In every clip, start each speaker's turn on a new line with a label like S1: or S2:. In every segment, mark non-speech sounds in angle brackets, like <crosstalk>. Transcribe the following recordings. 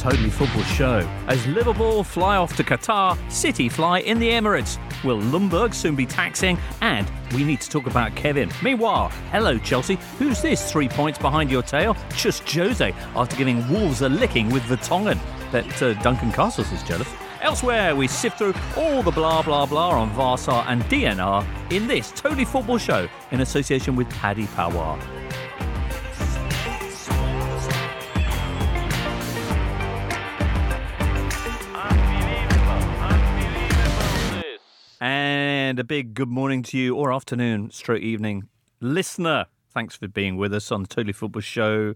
S1: Totally Football Show. As Liverpool fly off to Qatar, City fly in the Emirates. Will Ljungberg soon be taxing? And we need to talk about Kevin. Meanwhile, hello Chelsea. Who's this three points behind your tail? Just Jose after giving Wolves a licking with the Tongan. Bet uh, Duncan Castles is jealous. Elsewhere, we sift through all the blah blah blah on Varsar and DNR in this Totally Football Show in association with Paddy Power. And a big good morning to you, or afternoon, stroke evening, listener. Thanks for being with us on the Totally Football Show.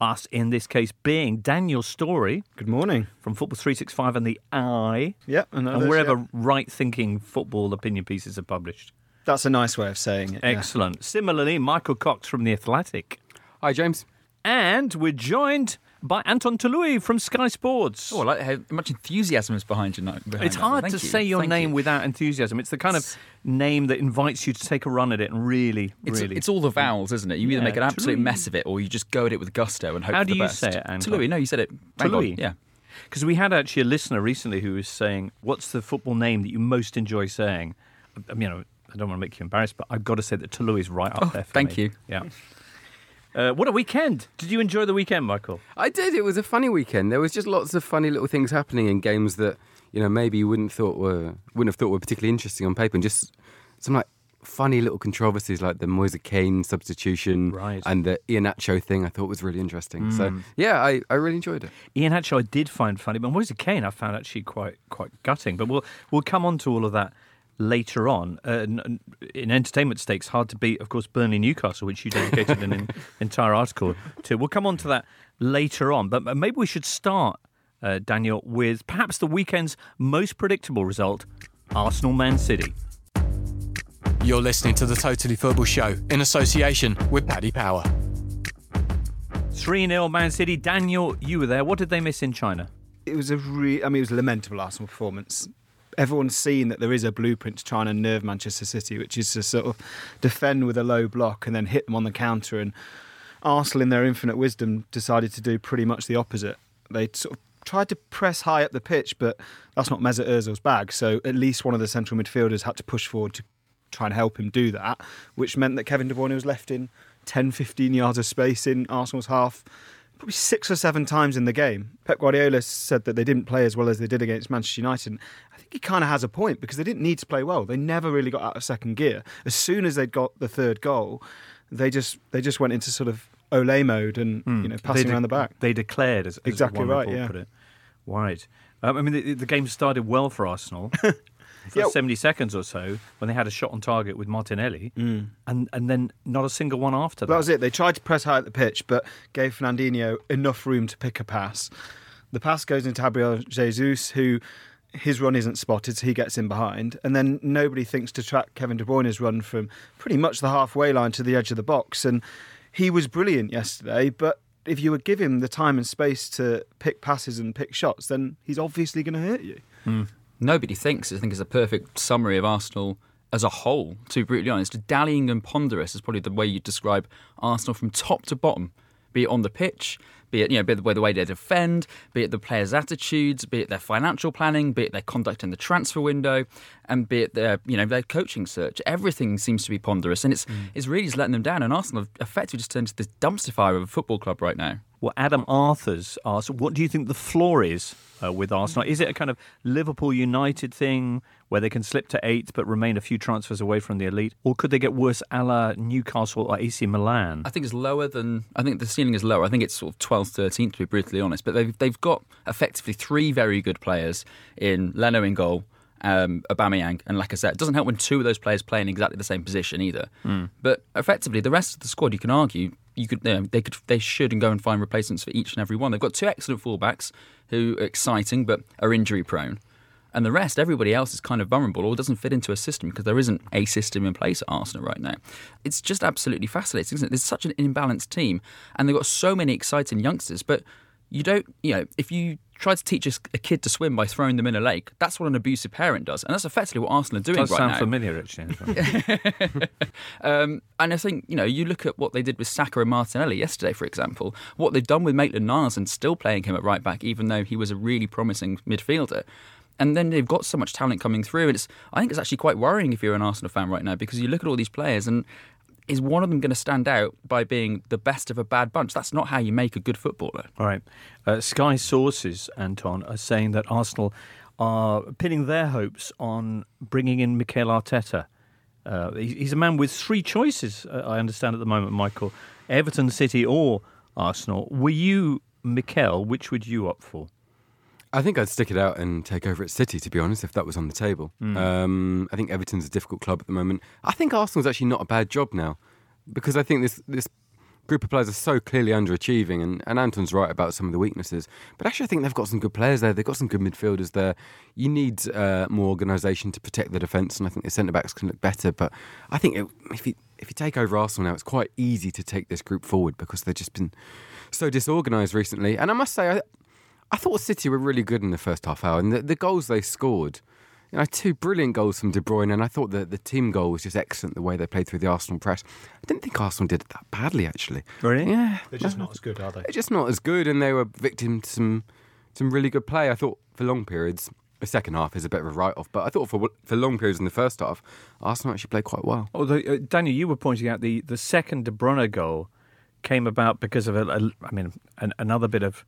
S1: Us, in this case, being Daniel Storey
S2: Good morning.
S1: from Football 365 and the Eye,
S2: Yep, and,
S1: and wherever right thinking football opinion pieces are published.
S2: That's a nice way of saying it. yeah.
S1: Excellent. Similarly, Michael Cox from The Athletic.
S3: Hi, James.
S1: And we're joined by Anton Toloui from Sky Sports.
S3: Oh, I like how much enthusiasm is behind you. behind
S1: It's hard to
S3: you.
S1: say your
S3: Thank
S1: name
S3: you.
S1: without enthusiasm. It's the kind of name that invites you to take a run at it and really,
S3: It's,
S1: really.
S3: it's all the vowels, isn't it? You either
S1: Yeah,
S3: make an absolute
S1: Tului.
S3: mess of it, or you just go at it with gusto and hope
S1: How
S3: for the best.
S1: How do you say it, Anton?
S3: Tului. No, you said it.
S1: Tului.
S3: Yeah.
S1: Because we had actually a listener recently who was saying, "What's the football name that you most enjoy saying?" I mean, you know, I don't want to make you embarrassed, but I've got to say that Tolu is right up
S3: Oh,
S1: there. For
S3: thank
S1: me.
S3: you.
S1: Yeah. Uh, what a weekend! Did you enjoy the weekend, Michael?
S4: I did. It was a funny weekend. There was just lots of funny little things happening in games that you know maybe you wouldn't thought were wouldn't have thought were particularly interesting on paper, and just some like funny little controversies like the Moise Kean substitution
S1: Right.
S4: and the Iheanacho thing. I thought was really interesting. So yeah, I, I really enjoyed it.
S1: Iheanacho, I did find funny, but Moise Kean, I found actually quite quite gutting. But we'll we'll come on to all of that later on. Uh, n- n- in entertainment stakes, hard to beat, of course, Burnley Newcastle, which you dedicated an <laughs> entire article to. We'll come on to that later on. But maybe we should start, uh, Daniel, with perhaps the weekend's most predictable result: Arsenal Man City.
S5: You're listening to the Totally Football Show in association with Paddy Power.
S1: 3 0 Man City. Daniel, you were there. What did they miss in China?
S2: It was a re- I mean, it was a lamentable Arsenal performance. Everyone's seen that there is a blueprint to try and unnerve Manchester City, which is to sort of defend with a low block and then hit them on the counter. And Arsenal, in their infinite wisdom, decided to do pretty much the opposite. They sort of tried to press high up the pitch, but that's not Mesut Ozil's bag. So at least one of the central midfielders had to push forward to try and help him do that, which meant that Kevin De Bruyne was left in 10, 15 yards of space in Arsenal's half probably six or seven times in the game. Pep Guardiola said that they didn't play as well as they did against Manchester United. And I think he kind of has a point because they didn't need to play well. They never really got out of second gear. As soon as they'd got the third goal, they just they just went into sort of Ole mode and you know passing
S1: de-
S2: around the back.
S1: They declared, as, as
S2: Exactly right, yeah.
S1: Put it. Right. Um, I mean, the, the game started well for Arsenal. <laughs> For
S2: Yeah.
S1: 70 seconds or so, when they had a shot on target with Martinelli, mm. and, and then not a single one after that.
S2: That was it. They tried to press high at the pitch, but gave Fernandinho enough room to pick a pass. The pass goes into Gabriel Jesus, who his run isn't spotted, so he gets in behind. And then nobody thinks to track Kevin De Bruyne's run from pretty much the halfway line to the edge of the box. And he was brilliant yesterday, but if you would give him the time and space to pick passes and pick shots, then he's obviously going to hurt you. Hmm.
S3: Nobody thinks. I think is a perfect summary of Arsenal as a whole. To be brutally honest, dallying and ponderous is probably the way you describe Arsenal from top to bottom. Be it on the pitch, be it you know, be it the way they defend, be it the players' attitudes, be it their financial planning, be it their conduct in the transfer window, and be it their you know their coaching search. Everything seems to be ponderous, and it's mm. it's really just letting them down. And Arsenal have effectively just turned into this dumpster fire of a football club right now.
S1: Well, Adam Arthurs asked, what do you think the floor is uh, with Arsenal? Is it a kind of Liverpool United thing where they can slip to eighth but remain a few transfers away from the elite? Or could they get worse a la Newcastle or AC Milan?
S3: I think it's lower than I think the ceiling is lower. I think it's sort of 12th, 13th to be brutally honest. But they've they've got effectively three very good players in Leno in goal, um, Aubameyang and Lacazette. It doesn't help when two of those players play in exactly the same position either. But effectively, the rest of the squad, you can argue, you could you know, they could they should and go and find replacements for each and every one. They've got two excellent fullbacks who are exciting but are injury prone. And the rest, everybody else is kind of vulnerable or doesn't fit into a system because there isn't a system in place at Arsenal right now. It's just absolutely fascinating, isn't it? There's such an imbalanced team and they've got so many exciting youngsters, but you don't, you know, if you tried to teach a, a kid to swim by throwing them in a lake. That's what an abusive parent does, and that's effectively what Arsenal are doing
S1: Does
S3: right
S1: sound
S3: now.
S1: familiar, actually. <laughs>
S3: Um, and I think, you know, you look at what they did with Saka and Martinelli yesterday, for example, what they've done with Maitland Niles and still playing him at right back, even though he was a really promising midfielder. And then they've got so much talent coming through. And it's, I think it's actually quite worrying if you're an Arsenal fan right now because you look at all these players and is one of them going to stand out by being the best of a bad bunch? That's not how you make a good footballer.
S1: All right. Uh, Sky sources, Anton, are saying that Arsenal are pinning their hopes on bringing in Mikel Arteta. Uh, he's a man with three choices, uh, I understand at the moment, Michael Everton, City, or Arsenal. Were you Mikel? Which would you opt for?
S4: I think I'd stick it out and take over at City, to be honest, if that was on the table. Um, I think Everton's a difficult club at the moment. I think Arsenal's actually not a bad job now because I think this this group of players are so clearly underachieving, and, and Anton's right about some of the weaknesses. But actually, I think they've got some good players there. They've got some good midfielders there. You need uh, more organisation to protect the defence, and I think the centre backs can look better. But I think it, if you if you take over Arsenal now, it's quite easy to take this group forward because they've just been so disorganised recently. And I must say, I, I thought City were really good in the first half hour, and the, the goals they scored, you know, two brilliant goals from De Bruyne, and I thought the the team goal was just excellent. The way they played through the Arsenal press, I didn't think Arsenal did it that badly actually.
S1: Really?
S4: Yeah,
S2: They're just not as good, are they?
S4: they're just not as good, and they were victim to some some really good play. I thought for long periods. The second half is a bit of a write-off, but I thought for for long periods in the first half, Arsenal actually played quite well.
S1: Although, uh, Daniel, you were pointing out the, the second De Bruyne goal came about because of, a, a, I mean, an, another bit of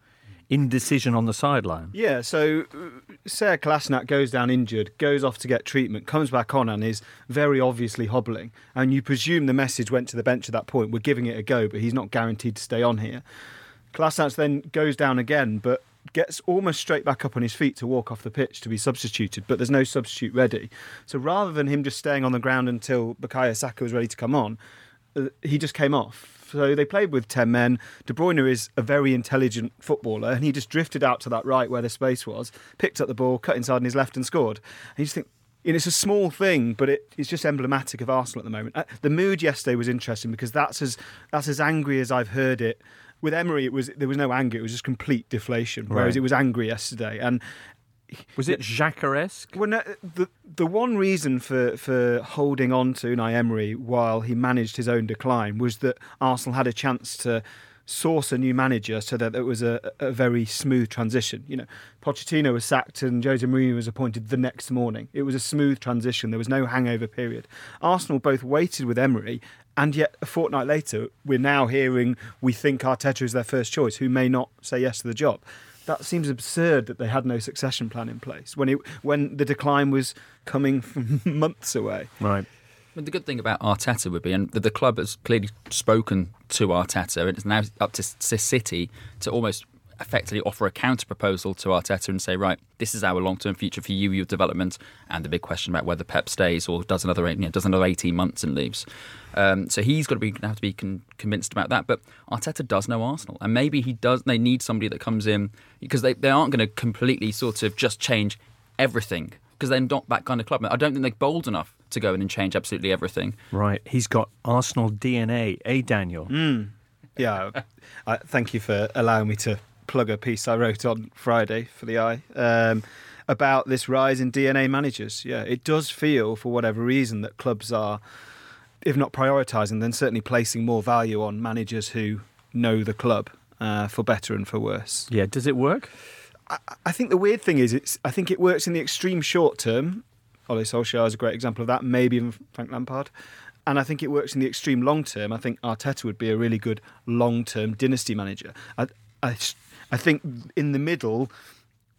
S1: indecision on the sideline.
S2: Yeah, so uh, Sead Kolasinac goes down injured, goes off to get treatment, comes back on and is very obviously hobbling. And you presume the message went to the bench at that point. We're giving it a go, but he's not guaranteed to stay on here. Klasnat then goes down again, but gets almost straight back up on his feet to walk off the pitch to be substituted, but there's no substitute ready. So rather than him just staying on the ground until Bukayo Saka was ready to come on, uh, he just came off. So they played with 10 men. De Bruyne is a very intelligent footballer, and he just drifted out to that right where the space was, picked up the ball, cut inside on his left, and scored. And you just think, and it's a small thing, but it, it's just emblematic of Arsenal at the moment. Uh, The mood yesterday was interesting because that's as that's as angry as I've heard it. With Emery, it was there was no anger; it was just complete deflation. Whereas
S1: Right.
S2: it was angry yesterday, and
S1: Was it Jacques-esque?
S2: well, no, the the one reason for, for holding on to Unai Emery while he managed his own decline was that Arsenal had a chance to source a new manager so that it was a, a very smooth transition. You know, Pochettino was sacked and Jose Mourinho was appointed the next morning. It was a smooth transition. There was no hangover period. Arsenal both waited with Emery, and yet a fortnight later, we're now hearing we think Arteta is their first choice, who may not say yes to the job. That seems absurd that they had no succession plan in place when it when the decline was coming from <laughs> months away.
S1: Right.
S3: But the good thing about Arteta would be, and the, the club has clearly spoken to Arteta, and it's now up to C- City to almost effectively offer a counter proposal to Arteta and say, right, this is our long term future for you, your development, and the big question about whether Pep stays or does another eight- you know, does another eighteen months and leaves. Um, so he's got to be have to be con- convinced about that. But Arteta does know Arsenal, and maybe he does. They need somebody that comes in because they, they aren't going to completely sort of just change everything because they're not that kind of club. I don't think they're bold enough to go in and change absolutely everything.
S1: Right. He's got Arsenal DNA, eh, Daniel?
S2: Yeah, I, thank you for allowing me to plug a piece I wrote on Friday for the Eye um, about this rise in DNA managers. Yeah, it does feel, for whatever reason, that clubs are, if not prioritising, then certainly placing more value on managers who know the club uh, for better and for worse.
S1: Yeah. Does it work?
S2: I, I think the weird thing is, it's. I think it works in the extreme short term. Ole Solskjaer is a great example of that. Maybe even Frank Lampard. And I think it works in the extreme long term. I think Arteta would be a really good long term dynasty manager. I, I, I think in the middle,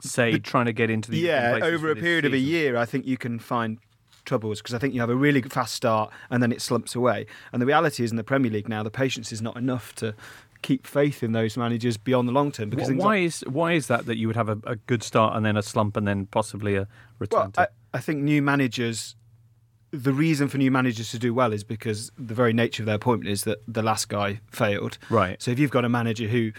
S1: Say, trying to get into the
S2: yeah, over a period of a year, I think you can find troubles because I think you have a really fast start and then it slumps away. And the reality is in the Premier League now, the patience is not enough to keep faith in those managers beyond the long term. Because things
S1: why
S2: like-
S1: is why is that that you would have a, a good start and then a slump and then possibly a return
S2: Well,
S1: to
S2: I, I think new managers. The reason for new managers to do well is because the very nature of their appointment is that the last guy failed.
S1: Right.
S2: So if you've got a manager who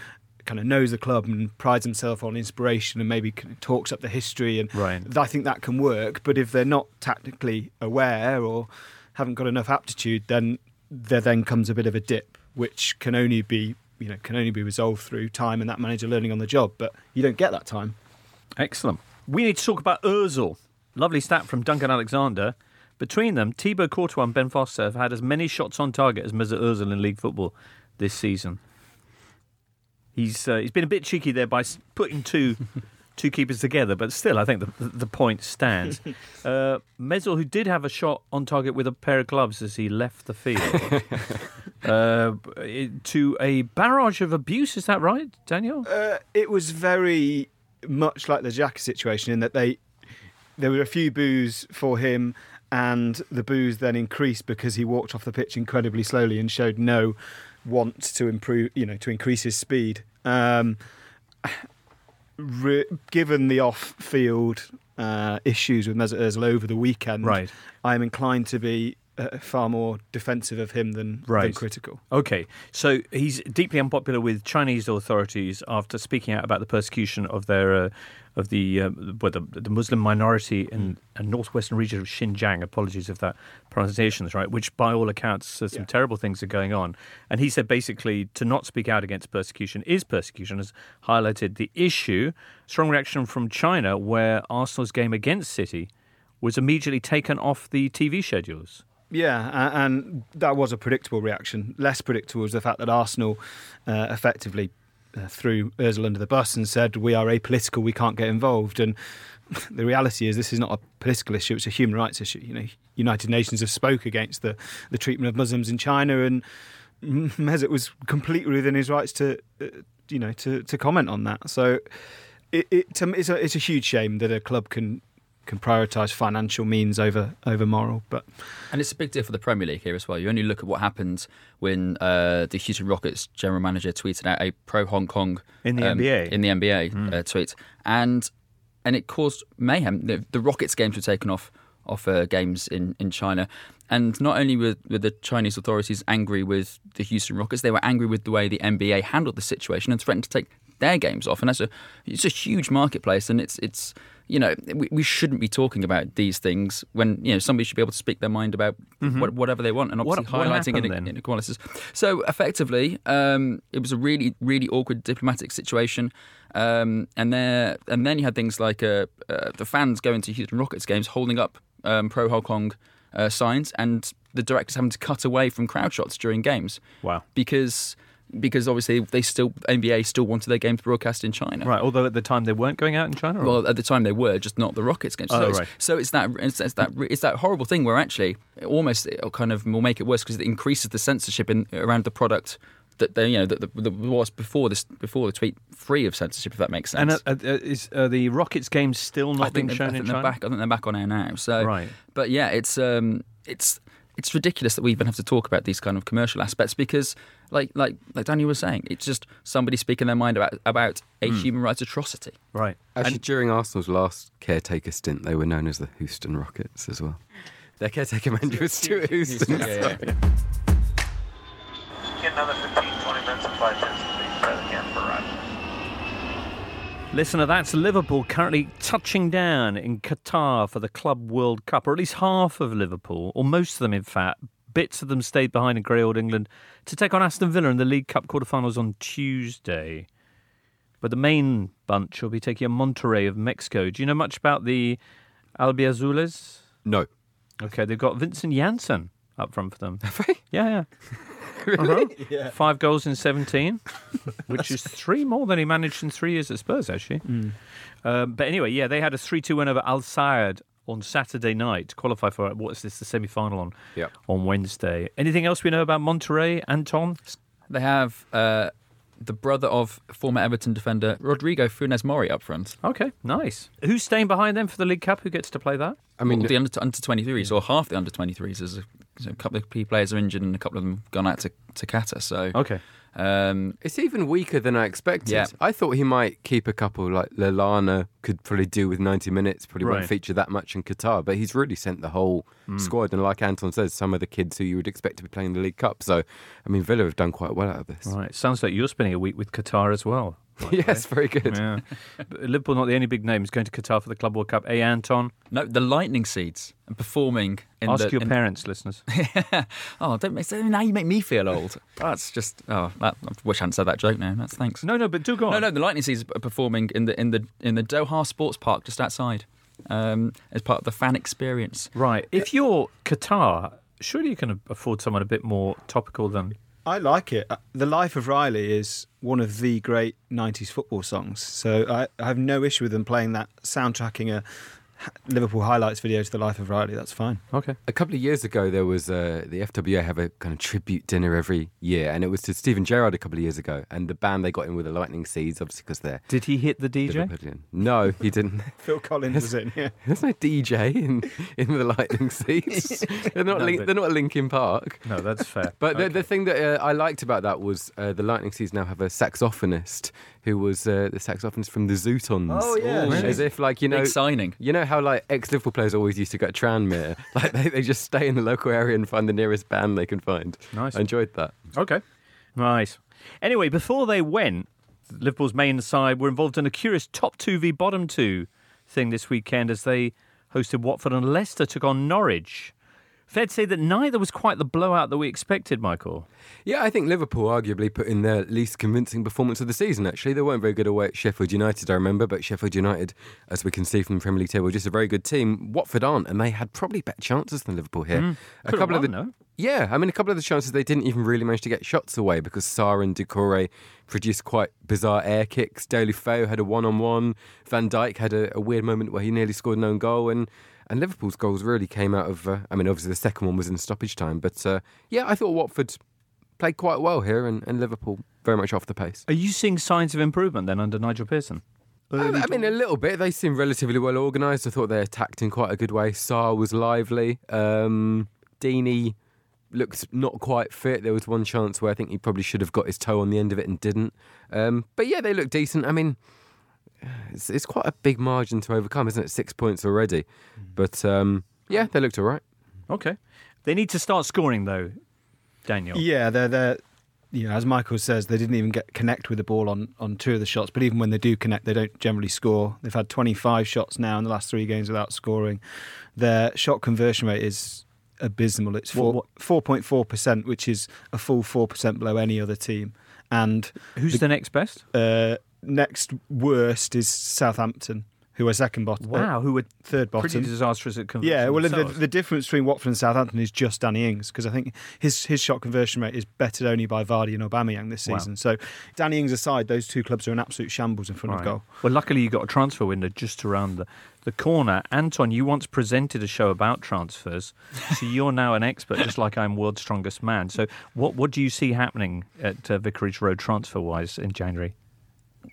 S2: kind of knows the club and prides himself on inspiration and maybe talks up the history, and
S1: Right.
S2: I think that can work. But if they're not tactically aware or haven't got enough aptitude, then there then comes a bit of a dip, which can only be you know can only be resolved through time and that manager learning on the job. But you don't get that time.
S1: Excellent. We need to talk about Ozil. Lovely stat from Duncan Alexander. Between them, Thibaut Courtois and Ben Foster have had as many shots on target as Mesut Ozil in league football this season. He's uh, he's been a bit cheeky there by putting two <laughs> two keepers together, but still, I think the the point stands. <laughs> Uh, Mesut, who did have a shot on target with a pair of gloves as he left the field, <laughs> uh, to a barrage of abuse. Is that right, Daniel?
S2: Uh, it was very much like the Xhaka situation in that they there were a few boos for him, and the boos then increased because he walked off the pitch incredibly slowly and showed no want to improve, you know, to increase his speed. Um, re- given the off-field uh, issues with Mesut Ozil over the weekend,
S1: Right.
S2: I am inclined to be uh, far more defensive of him than, than critical.
S1: Okay, so he's deeply unpopular with Chinese authorities after speaking out about the persecution of their uh, of the uh, well, the, the Muslim minority in a northwestern region of Xinjiang. Apologies if that pronunciation is right. Which, by all accounts, some
S2: Yeah.
S1: terrible things are going on. And he said basically to not speak out against persecution is persecution. Has highlighted the issue. Strong reaction from China, where Arsenal's game against City was immediately taken off the TV schedules.
S2: Yeah, and that was a predictable reaction. Less predictable was the fact that Arsenal uh, effectively uh, threw Ozil under the bus and said, "We are apolitical. We can't get involved." And <laughs> the reality is, this is not a political issue; it's a human rights issue. You know, United Nations have spoke against the the treatment of Muslims in China, and <laughs> Mesut was completely within his rights to, uh, you know, to to comment on that. So. It, it, it's, a, it's a huge shame that a club can can prioritise financial means over over moral, but
S3: And it's a big deal for the Premier League here as well. You only look at what happened when uh, the Houston Rockets general manager tweeted out a pro Hong Kong
S1: In the
S3: um,
S1: NBA.
S3: in the NBA uh, tweet, and and it caused mayhem. The, the Rockets games were taken off off uh, games in, in China, and not only were, were the Chinese authorities angry with the Houston Rockets, they were angry with the way the NBA handled the situation and threatened to take their games off. And that's a it's a huge marketplace, and it's it's you know we, we shouldn't be talking about these things when you know somebody should be able to speak their mind about what, whatever they want, and
S1: What-
S3: obviously
S1: what
S3: highlighting
S1: happened then?
S3: inequalities. So effectively, um, it was a really really awkward diplomatic situation. Um, and there, and then you had things like uh, uh, the fans going to Houston Rockets games holding up um, pro Hong Kong uh, signs, and the directors having to cut away from crowd shots during games
S1: Wow.
S3: because because obviously they still NBA still wanted their games broadcast in China.
S1: Right, although at the time they weren't going out in China. or-
S3: Well, at the time they were, just not the Rockets games. So,
S1: Oh,
S3: it's,
S1: right.
S3: so it's that it's, it's that it's that horrible thing where actually it almost it'll kind of will make it worse because it increases the censorship in around the product that they you know that, that, that was before this before the tweet free of censorship if that makes sense.
S1: and uh, uh, is uh, the Rockets game still not being shown
S3: I
S1: in
S3: think
S1: China?
S3: they're back. I think they're back on air now. So
S1: Right.
S3: but yeah, it's um, it's it's ridiculous that we even have to talk about these kind of commercial aspects because, like like like Daniel was saying, it's just somebody speaking their mind about about a
S1: Hmm.
S3: human rights atrocity.
S1: Right.
S4: Actually, during Arsenal's last caretaker stint, they were known as the Houston Rockets as well. Their caretaker manager was Stuart Houston. <laughs>
S3: Yeah, yeah.
S6: Get another 15, 20 minutes of flight test, please. Try the camp for arrival.
S1: Listener, that's Liverpool currently touching down in Qatar for the Club World Cup, or at least half of Liverpool, or most of them, in fact. Bits of them stayed behind in grey old England to take on Aston Villa in the League Cup quarterfinals on Tuesday. But the main bunch will be taking on Monterrey of Mexico. Do you know much about the Albiazules?
S4: No.
S1: Okay, they've got Vincent Janssen up front for them.
S4: Have they?
S1: Yeah, yeah. <laughs> <laughs> Uh-huh. Five goals in 17, <laughs> which is three more than he managed in three years at Spurs, actually. Um, but anyway, yeah, they had a 3 2 win over Al Sadd on Saturday night to qualify for what is this, the semi final on,
S4: Yep.
S1: on Wednesday. Anything else we know about Monterrey, Anton?
S3: They have uh, the brother of former Everton defender Rodrigo Funes Mori up front.
S1: Okay, nice. Who's staying behind them for the League Cup? Who gets to play that?
S4: I mean,
S3: Well, the under under twenty threes or half the under twenty threes. There's a, there's a couple of key players are injured and a couple of them gone out to to Qatar. So
S1: Okay.
S3: Um,
S4: It's even weaker than I expected.
S3: Yeah.
S4: I thought he might keep a couple like Lallana could probably do with 90 minutes, probably
S1: Right.
S4: won't feature that much in Qatar, but he's really sent the whole
S1: Hmm.
S4: squad. And like Anton says, some of the kids who you would expect to be playing the League Cup. So, I mean, Villa have done quite well out of this.
S1: Right. Sounds like you're spending a week with Qatar as well. <laughs>
S4: yes, very good.
S1: Yeah. <laughs> But Liverpool, not the only big names going to Qatar for the Club World Cup. Hey, Anton,
S3: no, the Lightning Seeds are performing. In
S1: ask
S3: the,
S1: your
S3: in-
S1: parents, listeners. <laughs>
S3: oh, don't make now you make me feel old. That's just oh, that, I wish I hadn't said that joke now. That's thanks.
S1: No, no, but do go on.
S3: No, no, the Lightning Seeds are performing in the in the in the Doha Doha Sports Park just outside um, as part of the fan experience.
S1: Right. If you're Qatar, surely you can afford someone a bit more topical than.
S2: I like it. Uh, The Life of Riley is one of the great 90s football songs. So I, I have no issue with them playing that, soundtracking a Liverpool highlights video to The Life of Riley. That's fine.
S1: Okay.
S4: A couple of years ago, there was uh, the FWA have a kind of tribute dinner every year, and it was to Steven Gerrard a couple of years ago. And the band they got in with the Lightning Seeds, obviously because they're
S1: Did he hit the DJ?
S4: Liverpudlian. No, he didn't. <laughs>
S2: Phil Collins was in, yeah. <laughs>
S4: There's no DJ in in with the Lightning Seeds. <laughs> they're not.
S1: No,
S4: Link,
S1: but-
S4: they're not Linkin Park.
S1: No, that's fair.
S4: But the, the thing that uh, I liked about that was uh, the Lightning Seeds now have a saxophonist who was uh, the saxophonist from the Zutons.
S2: Oh, yeah.
S1: Really?
S4: As if like you know
S3: Big signing.
S4: You know how like ex Liverpool players always used to go to Tranmere? <laughs> like they, they just stay in the local area and find the nearest band they can find.
S1: Nice.
S4: I enjoyed that.
S1: Okay. Right. Anyway, before they went, Liverpool's main side were involved in a curious top two v bottom two thing this weekend as they hosted Watford and Leicester took on Norwich. Fair to say that neither was quite the blowout that we expected, Michael.
S4: Yeah, I think Liverpool arguably put in their least convincing performance of the season, actually. They weren't very good away at Sheffield United, I remember, but Sheffield United, as we can see from the Premier League table, just a very good team. Watford aren't, and they had probably better chances than Liverpool here.
S1: Mm. Could've
S4: of the
S1: no?
S4: Yeah, I mean, a couple of the chances they didn't even really manage to get shots away because Sarr and Doucouré produced quite bizarre air kicks. Deulofeu had a one on one. Van Dijk had a, a weird moment where he nearly scored an own goal. And, and Liverpool's goals really came out of, uh, I mean, obviously the second one was in stoppage time. But uh, yeah, I thought Watford played quite well here and, and Liverpool very much off the pace.
S1: Are you seeing signs of improvement then under Nigel Pearson?
S4: I, I mean, a little bit. They seem relatively well organised. I thought they attacked in quite a good way. Sarr was lively. Um, Deeney looked not quite fit. There was one chance where I think he probably should have got his toe on the end of it and didn't. Um, but yeah, they look decent. I mean, it's, it's quite a big margin to overcome, isn't it? Six points already. But um, yeah, they looked all right.
S1: Okay. They need to start scoring though, Daniel.
S2: Yeah, they're they're you know, as Michael says, they didn't even get connect with the ball on, on two of the shots. But even when they do connect, they don't generally score. They've had 25 shots now in the last three games without scoring. Their shot conversion rate is abysmal. It's
S1: What-
S2: four point four percent, which is a full four percent below any other team. And
S1: Who's the, next best?
S2: uh, next worst is Southampton, who are second bottom.
S1: Wow, who were
S2: third bottom.
S1: pretty disastrous at conversion.
S2: Yeah, well, the, the difference between Watford and Southampton is just Danny Ings because I think his his shot conversion rate is bettered only by Vardy and Aubameyang this
S1: Wow.
S2: season. So, Danny Ings aside, those two clubs are an absolute shambles in front of goal.
S1: Well, luckily you got a transfer window just around the, the corner. Anton, you once presented a show about transfers, so you're now an expert, just like I'm world's strongest man. So, what what do you see happening at uh, Vicarage Road transfer wise in January?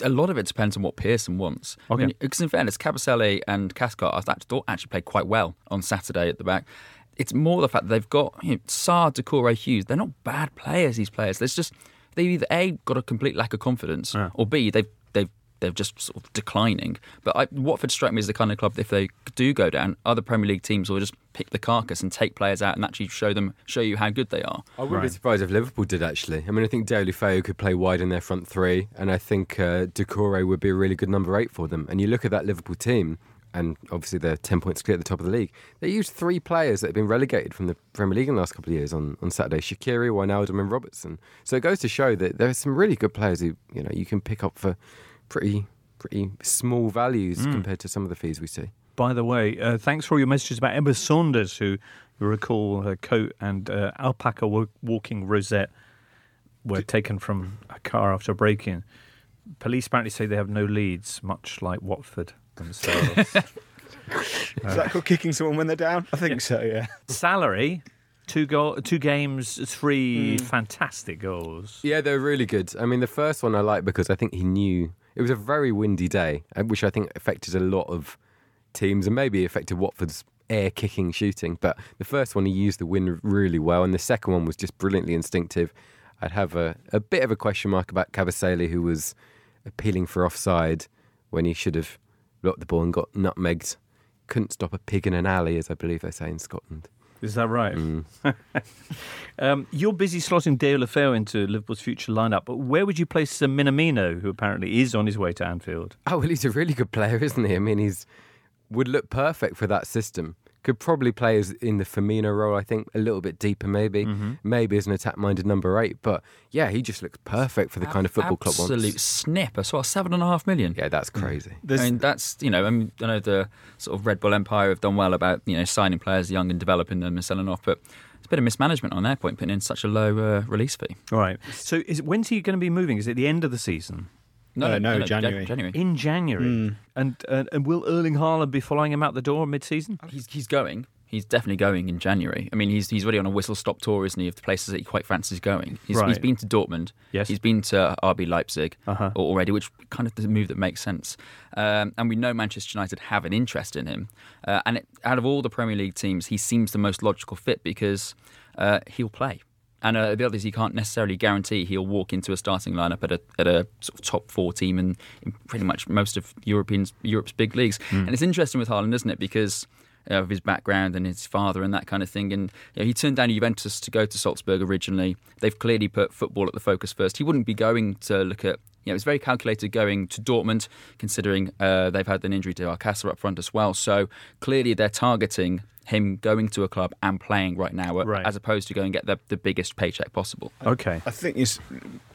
S3: A lot of it depends on what Pearson wants.
S1: Okay.
S3: I mean, because in fairness, Kabasele and Cathcart, I thought- actually played quite well on Saturday at the back. It's more the fact that they've got you know, Sarr, Doucouré, Hughes. They're not bad players. These players. There's just they've either a got a complete lack of confidence,
S1: Yeah.
S3: or b they've they've they're just sort of declining. But I, Watford strike me as the kind of club that if they do go down, other Premier League teams will just pick the carcass and take players out and actually show them show you how good they are.
S4: I wouldn't be surprised if Liverpool did actually. I mean, I think Deulofeu could play wide in their front three, and I think uh, Doucouré would be a really good number eight for them. And you look at that Liverpool team, and obviously they're ten points clear at the top of the league. They used three players that have been relegated from the Premier League in the last couple of years on, on Saturday: Shaqiri, Wijnaldum, and Robertson. So it goes to show that there are some really good players who you know you can pick up for pretty pretty small values compared to some of the fees we see.
S1: By the way, uh, thanks for all your messages about Emma Saunders, who you recall her coat and uh, alpaca wa- walking rosette were taken from a car after a break-in. Police apparently say they have no leads, much like Watford themselves. <laughs>
S2: Is that called kicking someone when they're down? I think so. Yeah.
S1: Salary, two goal, two games, three
S2: Hmm.
S1: fantastic goals.
S4: Yeah, they're really good. I mean, the first one I like because I think he knew it was a very windy day, uh, which I think affected a lot of teams and maybe affected Watford's air kicking shooting. But the first one, he used the wind really well, and the second one was just brilliantly instinctive. I'd have a, a bit of a question mark about Kabasele, who was appealing for offside when he should have blocked the ball and got nutmegged. Couldn't stop a pig in an alley, as I believe they say in Scotland.
S1: Is that right?
S4: Mm. <laughs>
S1: um, you're busy slotting Deulofeu into Liverpool's future lineup, but where would you place Minamino, who apparently is on his way to Anfield?
S4: Oh well, he's a really good player, isn't he? I mean, he's would look perfect for that system Could probably play as in the Firmino role, I think, a little bit deeper, maybe,
S3: Mm-hmm.
S4: maybe as an attack-minded number eight. But yeah, he just looks perfect for the kind of football club
S3: Absolute snip. I saw seven and a half million.
S4: Yeah, that's crazy.
S2: There's-
S3: I mean, that's you know, I, mean, I know the sort of Red Bull Empire have done well about you know signing players young and developing them and selling off, but it's a bit of mismanagement on their point, putting in such a low uh, release fee.
S1: All right. So is, when's he going to be moving? Is it the end of the season?
S2: Uh, no,
S3: Jan-
S2: January.
S3: January.
S1: In January. And, and and will Erling Haaland be following him out the door mid-season?
S3: He's he's going. He's definitely going in January. I mean, he's he's already on a whistle stop tour, isn't he? Of the places that he quite fancies going. He's,
S1: Right.
S3: he's been to Dortmund.
S1: Yes.
S3: He's been to RB Leipzig
S1: Uh-huh.
S3: already, which kind of the move that makes sense. Um, and we know Manchester United have an interest in him. Uh, and it, out of all the Premier League teams, he seems the most logical fit because uh, he'll play. And uh, the others, he can't necessarily guarantee he'll walk into a starting lineup at a at a sort of top four team in, in pretty much most of Europeans Europe's big leagues. And it's interesting with Haaland, isn't it? Because of his background and his father and that kind of thing. And you know, he turned down Juventus to go to Salzburg originally. They've clearly put football at the focus first. He wouldn't be going to look at. You know, it's very calculated going to Dortmund, considering uh, they've had an injury to Alcácer up front as well. So clearly they're targeting him going to a club and playing right now,
S1: Right.
S3: as opposed to going and get the, the biggest paycheck possible.
S1: Okay.
S2: I think it's,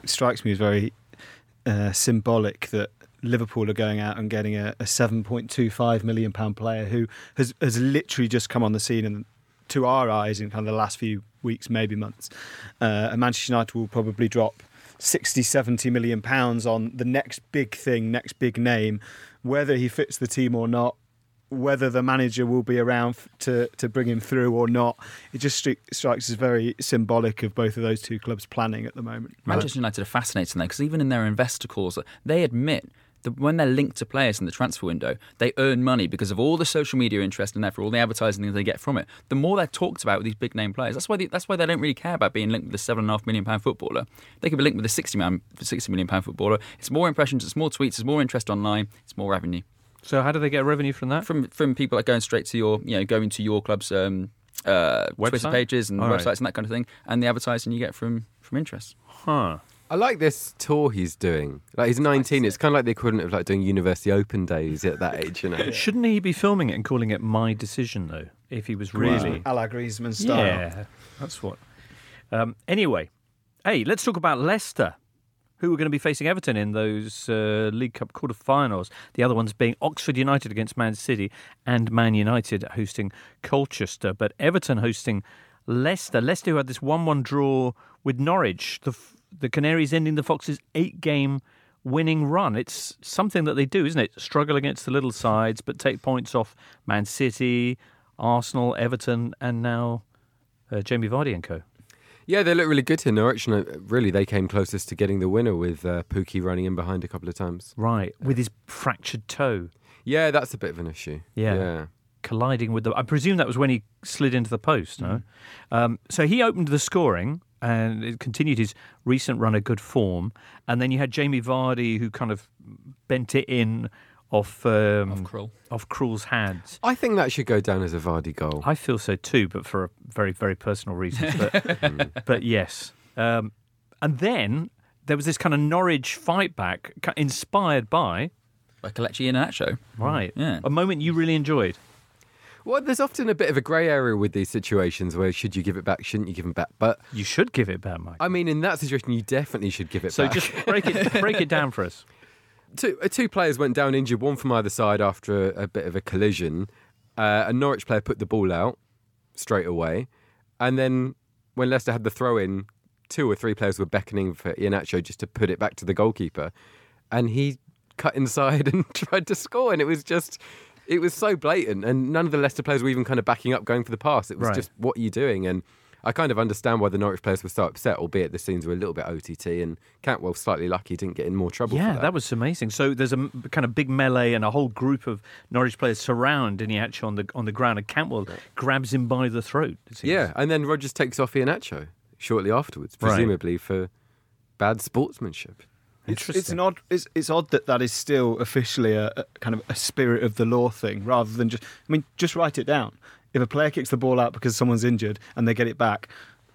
S2: it strikes me as very uh, symbolic that Liverpool are going out and getting a, a 7.25 million pound player who has has literally just come on the scene and to our eyes in kind of the last few weeks, maybe months. Uh, and Manchester United will probably drop 60, 70 million pounds on the next big thing, next big name, whether he fits the team or not. Whether the manager will be around to, to bring him through or not, it just stri- strikes as very symbolic of both of those two clubs planning at the moment.
S3: Manchester United are fascinating there because even in their investor calls, they admit that when they're linked to players in the transfer window, they earn money because of all the social media interest and therefore all the advertising that they get from it. The more they're talked about with these big name players, that's why they, that's why they don't really care about being linked with a seven and a half million pound footballer. They could be linked with a sixty man, sixty million pound footballer. It's more impressions, it's more tweets, it's more interest online, it's more revenue
S1: So how do they get revenue from that?
S3: from from people like going straight to your you know going to your club's um, uh, Twitter pages and
S1: All right.
S3: websites and that kind of thing, and the advertising you get from from interest.
S1: Huh.
S4: I like this tour he's doing. Like he's 19. It's kind of like the equivalent of like doing University Open days at that age, you know. <laughs>
S1: Shouldn't he be filming it and calling it my decision though? If he was really,
S2: a la Griezmann style.
S1: yeah, that's what. Um, anyway, hey, let's talk about Leicester, who are going to be facing Everton in those uh, League Cup quarter-finals. The other ones being Oxford United against Man City and Man United hosting Colchester, but Everton hosting Leicester. Leicester who had this one-one draw with Norwich. The the Canaries ending the Foxes' eight-game winning run. It's something that they do, isn't it? Struggle against the little sides, but take points off Man City, Arsenal, Everton, and now uh, Jamie Vardy and co.
S4: Yeah, they look really good here, Norwich. And uh, really, they came closest to getting the winner with uh, Pukki running in behind a couple of times.
S1: Right, with his fractured toe
S4: Yeah, that's a bit of an issue.
S1: Yeah.
S4: Yeah.
S1: colliding with the. I presume that was when he slid into the post, no? Um, so he opened the scoring and it continued his recent run of good form. And then you had Jamie Vardy who kind of bent it in off um,
S3: Off Krul.
S1: off Krul's hands.
S4: I think that should go down as a Vardy goal.
S1: I feel so too, but for a very, very personal reasons. But, <laughs> but yes. Um, and then there was this kind of Norwich fight back, ca- inspired by
S3: By Kelechi Iheanacho.
S1: right
S3: Yeah.
S1: a moment you really enjoyed.
S4: Well, there's often a bit of a grey area with these situations where should you give it back, shouldn't you give it back? But
S1: You should give it back, Mike.
S4: I mean, in that situation, you definitely should give it
S1: So
S4: back.
S1: So just break it break it down for us. <laughs>
S4: two, uh, two players went down injured, one from either side after a, a bit of a collision. Uh, a Norwich player put the ball out straight away. And then when Leicester had the throw in, two or three players were beckoning for Iheanacho just to put it back to the goalkeeper. And he cut inside <laughs> and tried to score. And it was just, it was so blatant. And none of the Leicester players were even kind of backing up, going for the pass. It was
S1: Right.
S4: just, what are you doing? And I kind of understand why the Norwich players were so upset, albeit the scenes were a little bit OTT. And Cantwell slightly lucky didn't get in more trouble.
S1: Yeah,
S4: for
S1: that. was amazing. So there's a kind of big melee, and a whole group of Norwich players surround Iheanacho on the on the ground, and Cantwell grabs him by the throat. it seems.
S4: Yeah, and then Rodgers takes off Iheanacho shortly afterwards,
S1: Right.
S4: presumably for bad sportsmanship.
S2: It's, it's an odd. It's, it's odd that that is still officially a, a kind of a spirit of the law thing, rather than just. I mean, just write it down. If a player kicks the ball out because someone's injured and they get it back,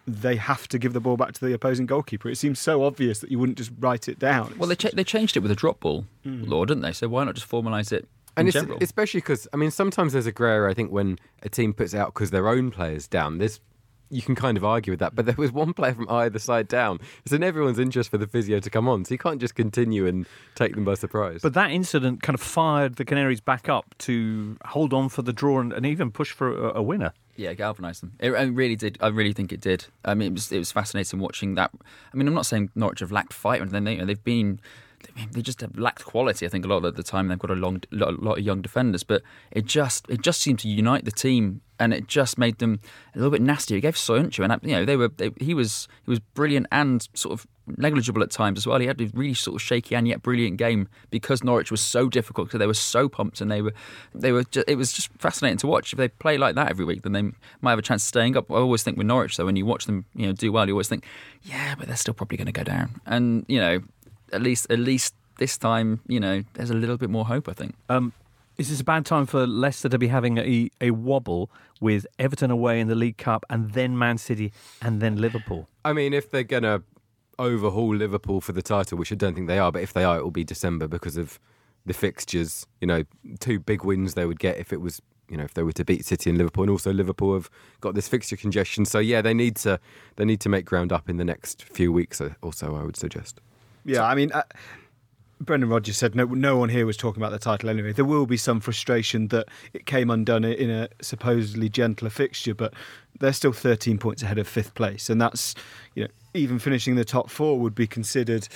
S2: they have to give the ball back to the opposing goalkeeper. It seems so obvious that you wouldn't just write it down.
S3: Well, they cha- they changed it with a drop ball
S1: Hmm.
S3: law, didn't they? So why not just formalise it
S4: And it's,
S3: general.
S4: especially because I mean, sometimes there's a grey area. I think when a team puts it out because their own players down, there's you can kind of argue with that. But there was one player from either side down. It's in everyone's interest for the physio to come on, so you can't just continue and take them by surprise.
S1: But that incident kind of fired the Canaries back up to hold on for the draw and, and even push for a, a winner.
S3: Yeah, galvanised them. It, it really did. I really think it did. I mean, it was it was fascinating watching that. I mean, I'm not saying Norwich have lacked fight, and then they, you know, they've been. They just have lacked quality. I think a lot of the time they've got a long, lot, lot of young defenders, but it just it just seemed to unite the team, and it just made them a little bit nastier. It gave Soyuncu, and you know they were they, he was he was brilliant and sort of negligible at times as well. He had a really sort of shaky and yet brilliant game because Norwich was so difficult because they were so pumped and they were they were just, it was just fascinating to watch. If they play like that every week, then they might have a chance of staying up. I always think with Norwich though, when you watch them, you know, do well, you always think, yeah, but they're still probably going to go down. And you know, at least at least this time, you know, there's a little bit more hope. I think.
S1: Um, is this a bad time for Leicester to be having a, a wobble with Everton away in the League Cup and then Man City and then Liverpool?
S4: I mean, if they're gonna overhaul Liverpool for the title, which I don't think they are, but if they are, it will be December because of the fixtures. You know, two big wins they would get if it was. You know, if they were to beat City and Liverpool, and also Liverpool have got this fixture congestion, so yeah, they need to they need to make ground up in the next few weeks. or so. I would suggest.
S2: Yeah, I mean, uh, Brendan Rodgers said no, no one here was talking about the title anyway. There will be some frustration that it came undone in a supposedly gentler fixture, but they're still 13 points ahead of fifth place, and that's you know even finishing the top four would be considered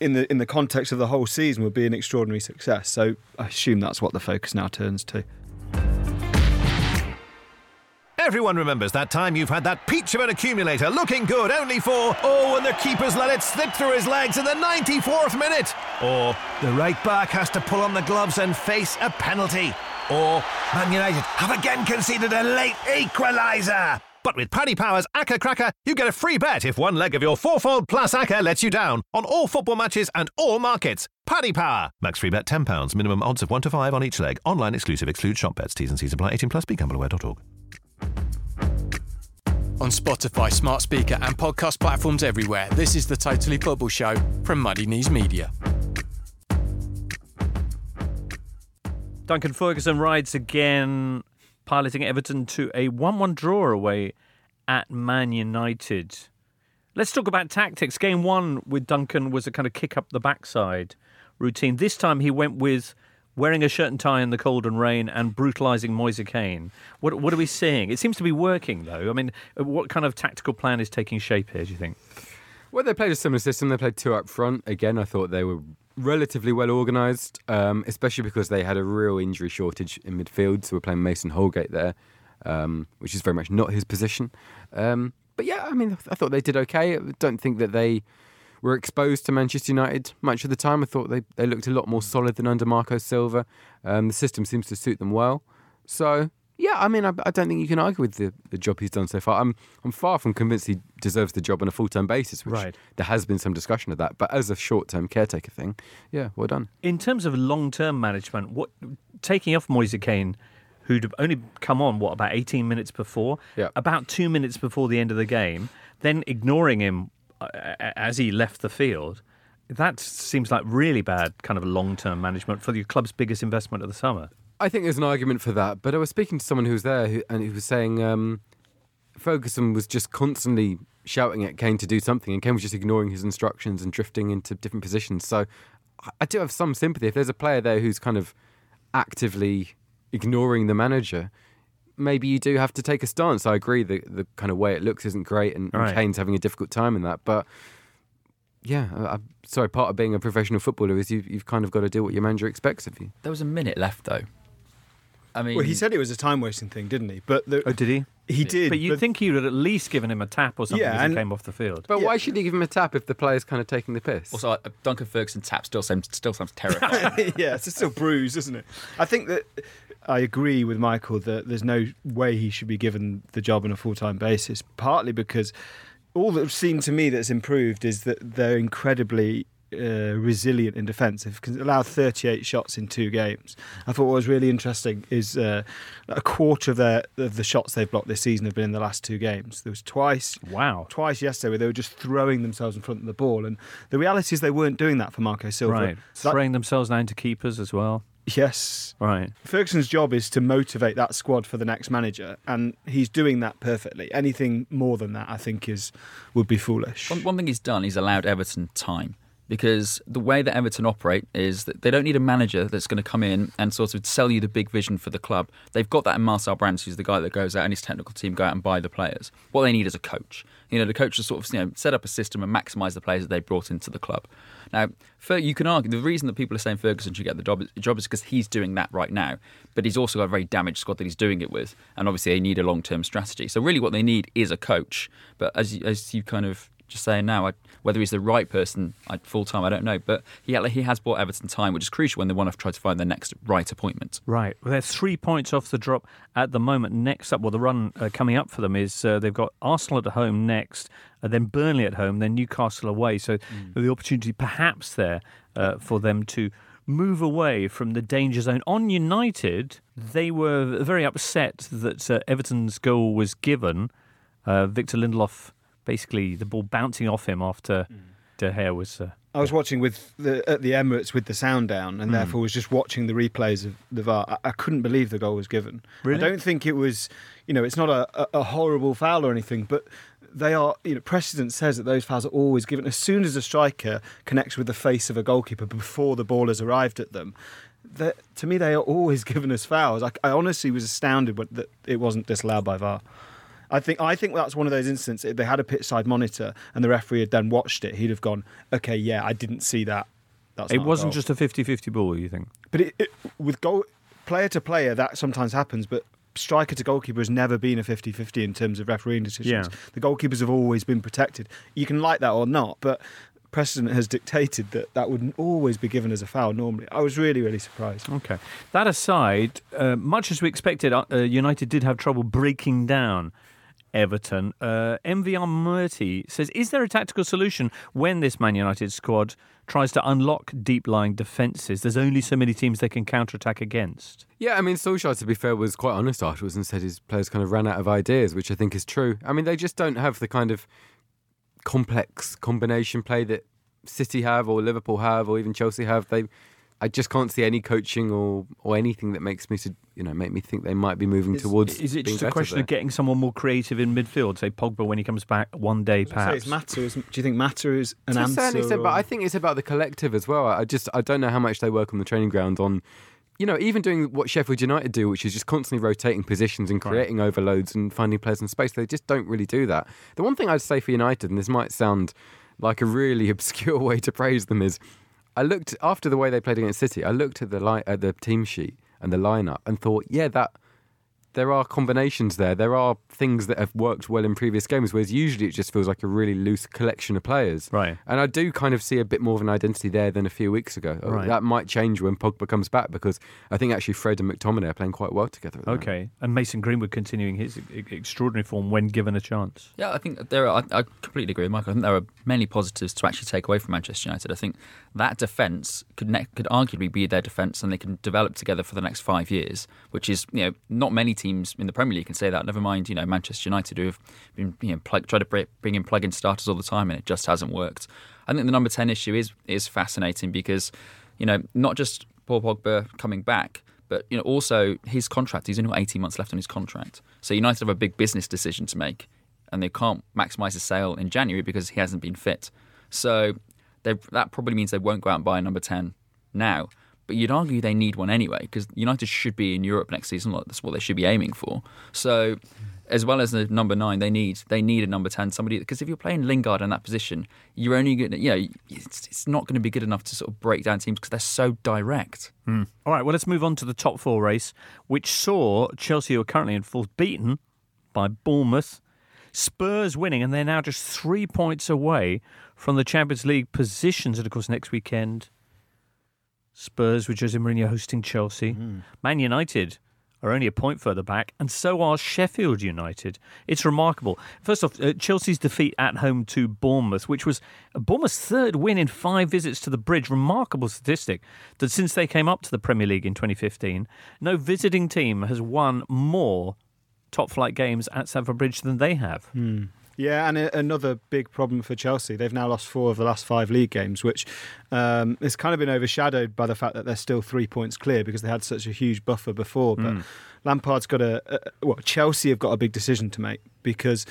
S2: in the in the context of the whole season would be an extraordinary success. So I assume that's what the focus now turns to.
S7: Everyone remembers that time you've had that peach of an accumulator looking good only for, oh, and the keeper's let it slip through his legs in the 94th minute. Or the right back has to pull on the gloves and face a penalty. Or Man United have again conceded a late equaliser. But with Paddy Power's Acca Cracker, you get a free bet if one leg of your fourfold plus Acca lets you down on all football matches and all markets. Paddy Power. Max free bet £10. Minimum odds of 1 to 5 on each leg. Online exclusive. Exclude shop bets. T's and C's apply. 18 plus. BeGambleAware.org.
S5: On Spotify, smart speaker, and podcast platforms everywhere, this is the Totally Football Show from Muddy Knees Media.
S1: Duncan Ferguson rides again, piloting Everton to a 1 1 draw away at Man United. Let's talk about tactics. Game one with Duncan was a kind of kick up the backside routine. This time he went with wearing a shirt and tie in the cold and rain and brutalising Moise Kean. What, what are we seeing? It seems to be working, though. I mean, what kind of tactical plan is taking shape here, do you think?
S4: Well, they played a similar system. They played two up front. Again, I thought they were relatively well organised, um, especially because they had a real injury shortage in midfield. So we're playing Mason Holgate there, um, which is very much not his position. Um, but yeah, I mean, I thought they did okay. I don't think that they were exposed to Manchester United much of the time. I thought they, they looked a lot more solid than under Marco Silva. Um, the system seems to suit them well. So yeah, I mean, I, I don't think you can argue with the, the job he's done so far. I'm I'm far from convinced he deserves the job on a full time basis, which
S1: Right.
S4: there has been some discussion of that. But as a short term caretaker thing, yeah, well done.
S1: In terms of long term management, what taking off Moise Kean, who'd only come on, what, about 18 minutes before?
S4: Yeah.
S1: About two minutes before the end of the game, then ignoring him as he left the field. That seems like really bad kind of long term management for your club's biggest investment of the summer.
S4: I think there's an argument for that, but I was speaking to someone who was there who, and he was saying um, Ferguson was just constantly shouting at Kean to do something, and Kean was just ignoring his instructions and drifting into different positions. So I do have some sympathy. If there's a player there who's kind of actively ignoring the manager, maybe you do have to take a stance. I agree the the kind of way it looks isn't great, and, and
S1: Right.
S4: Kean's having a difficult time in that, but. Yeah, I, I'm sorry. Part of being a professional footballer is you've, you've kind of got to do what your manager expects of you.
S3: There was a minute left though. I mean,
S2: Well, he said it was a time wasting thing, didn't he? But the,
S1: Oh, did he?
S2: he did.
S1: But you'd think he would at least given him a tap or something
S2: Yeah,
S1: as he
S2: and-
S1: came off the field.
S4: But
S2: Yeah.
S4: why should he give him a tap if the player's kind of taking the piss?
S3: also uh, Duncan Ferguson tap still sounds still sounds <laughs> terrifying.
S2: yeah, it's still bruised, isn't it? I think that I agree with Michael that there's no way he should be given the job on a full time basis. Partly because all that's seen to me that's improved is that they're incredibly uh, resilient in defence. They've allowed 38 shots in two games. I thought what was really interesting is uh, a quarter of their of the shots they've blocked this season have been in the last two games. There was twice
S1: Wow.
S2: twice yesterday where they were just throwing themselves in front of the ball. And the reality is they weren't doing that for Marco Silva.
S1: Right.
S2: So that-
S1: Throwing themselves down to keepers as well.
S2: Yes.
S1: Right.
S2: Ferguson's job is to motivate that squad for the next manager, and he's doing that perfectly. Anything more than that, I think, is would be foolish.
S3: One, one thing he's done, he's allowed Everton time because the way that Everton operate is that they don't need a manager that's going to come in and sort of sell you the big vision for the club. They've got that in Marcel Brands, who's the guy that goes out and his technical team go out and buy the players. What they need is a coach. You know, the coach to sort of you know set up a system and maximise the players that they brought into the club. Now, you can argue the reason that people are saying Ferguson should get the job, job is because he's doing that right now, but he's also got a very damaged squad that he's doing it with, and obviously they need a long term strategy. So really, what they need is a coach. But as as you kind of just saying now, I, whether he's the right person full time, I don't know. But he he has bought Everton time, which is crucial when they want to try to find their next right appointment.
S1: Right. Well, they're three points off the drop at the moment. Next up, well, the run uh, coming up for them is uh, they've got Arsenal at home next, uh, then Burnley at home, then Newcastle away. So the opportunity perhaps there uh, for them to move away from the danger zone. On United, they were very upset that uh, Everton's goal was given. Uh, Victor Lindelof, basically, the ball bouncing off him after De Gea was. Uh,
S2: I was watching with the at the Emirates with the sound down, and therefore was just watching the replays of the VAR. I, I couldn't believe the goal was given.
S1: Really?
S2: I don't think it was, you know, it's not a, a, a horrible foul or anything, but they are, you know, precedent says that those fouls are always given as soon as a striker connects with the face of a goalkeeper before the ball has arrived at them. That to me, they are always <laughs> given as fouls. I, I honestly was astounded that it wasn't disallowed by VAR. I think I think that's one of those instances. If they had a pitch side monitor and the referee had then watched it, he'd have gone, "Okay, yeah, I didn't see that." That's
S1: it wasn't
S2: goal."
S1: just a 50 50 ball, you think?
S2: But it, it, with goal player to player, that sometimes happens. But striker to goalkeeper has never been a 50-50 in terms of refereeing decisions.
S1: Yeah.
S2: The goalkeepers have always been protected. You can like that or not, but precedent has dictated that that wouldn't always be given as a foul normally. I was really, really surprised.
S1: Okay. That aside, uh, much as we expected, uh, uh, United did have trouble breaking down Everton. Uh, MVR Murty says, Is there a tactical solution when this Man United squad tries to unlock deep lying defences? There's only so many teams they can counter attack against.
S4: Yeah, I mean, Solskjaer, to be fair, was quite honest afterwards and said his players kind of ran out of ideas, which I think is true. I mean, they just don't have the kind of complex combination play that City have, or Liverpool have, or even Chelsea have. They, I just can't see any coaching or, or anything that makes me to you know make me think they might be moving towards.
S1: Is it
S4: being
S1: just a question
S4: there.
S1: of getting someone more creative in midfield? Say Pogba when he comes back one day,
S2: So
S1: perhaps.
S2: it's Mata. is- Do you think Mata is an
S4: to a
S2: answer?
S4: certain extent,
S2: or-
S4: but I think it's about the collective as well. I just I don't know how much they work on the training ground on, you know, even doing what Sheffield United do, which is just constantly rotating positions and creating overloads and finding players in space. They just don't really do that. The one thing I'd say for United, and this might sound like a really <laughs> obscure way to praise them, is I looked after the way they played against City. I looked at the li- at the team sheet and the lineup and thought, yeah, that there are combinations there. There are things that have worked well in previous games, whereas usually it just feels like a really loose collection of players.
S1: Right.
S4: And I do kind of see a bit more of an identity there than a few weeks ago. Uh,
S1: Right.
S4: That might change when Pogba comes back because I think actually Fred and McTominay are playing quite well together. at the moment.
S1: Okay. And Mason Greenwood continuing his e- extraordinary form when given a chance.
S3: Yeah, I think there are. I, I completely agree with Michael. I think there are many positives to actually take away from Manchester United. I think that defence could ne- could arguably be their defence, and they can develop together for the next five years. Which is, you know, not many teams in the Premier League can say that. Never mind, you know, Manchester United who have been, you know, to bring in plug-in starters all the time, and it just hasn't worked. I think the number ten issue is is fascinating because, you know, not just Paul Pogba coming back. But you know, also his contract. He's only got eighteen months left on his contract. So United have a big business decision to make and they can't maximise his sale in January because he hasn't been fit. So that probably means they won't go out and buy a number 10 now. But you'd argue they need one anyway because United should be in Europe next season. Like, That's what they should be aiming for. So as well as the number nine, they need they need a number ten somebody because if you're playing Lingard in that position, you're only going to you know it's, it's not going to be good enough to sort of break down teams because they're so direct. Hmm.
S1: All right, well, let's move on to the top four race, which saw Chelsea, who are currently in fourth, beaten by Bournemouth, Spurs winning, and they're now just three points away from the Champions League positions. And of course, next weekend, Spurs with Jose Mourinho hosting Chelsea. Man United are only a point further back, and so are Sheffield United. It's remarkable. First off, uh, Chelsea's defeat at home to Bournemouth, which was Bournemouth's third win in five visits to the bridge. Remarkable statistic that since they came up to the Premier League in 2015, no visiting team has won more top flight games at Stamford Bridge than they have.
S2: Yeah, Yeah, and a, another big problem for Chelsea. They've now lost four of the last five league games, which um, has kind of been overshadowed by the fact that they're still three points clear because they had such a huge buffer before. But Lampard's got a, a well, Chelsea have got a big decision to make because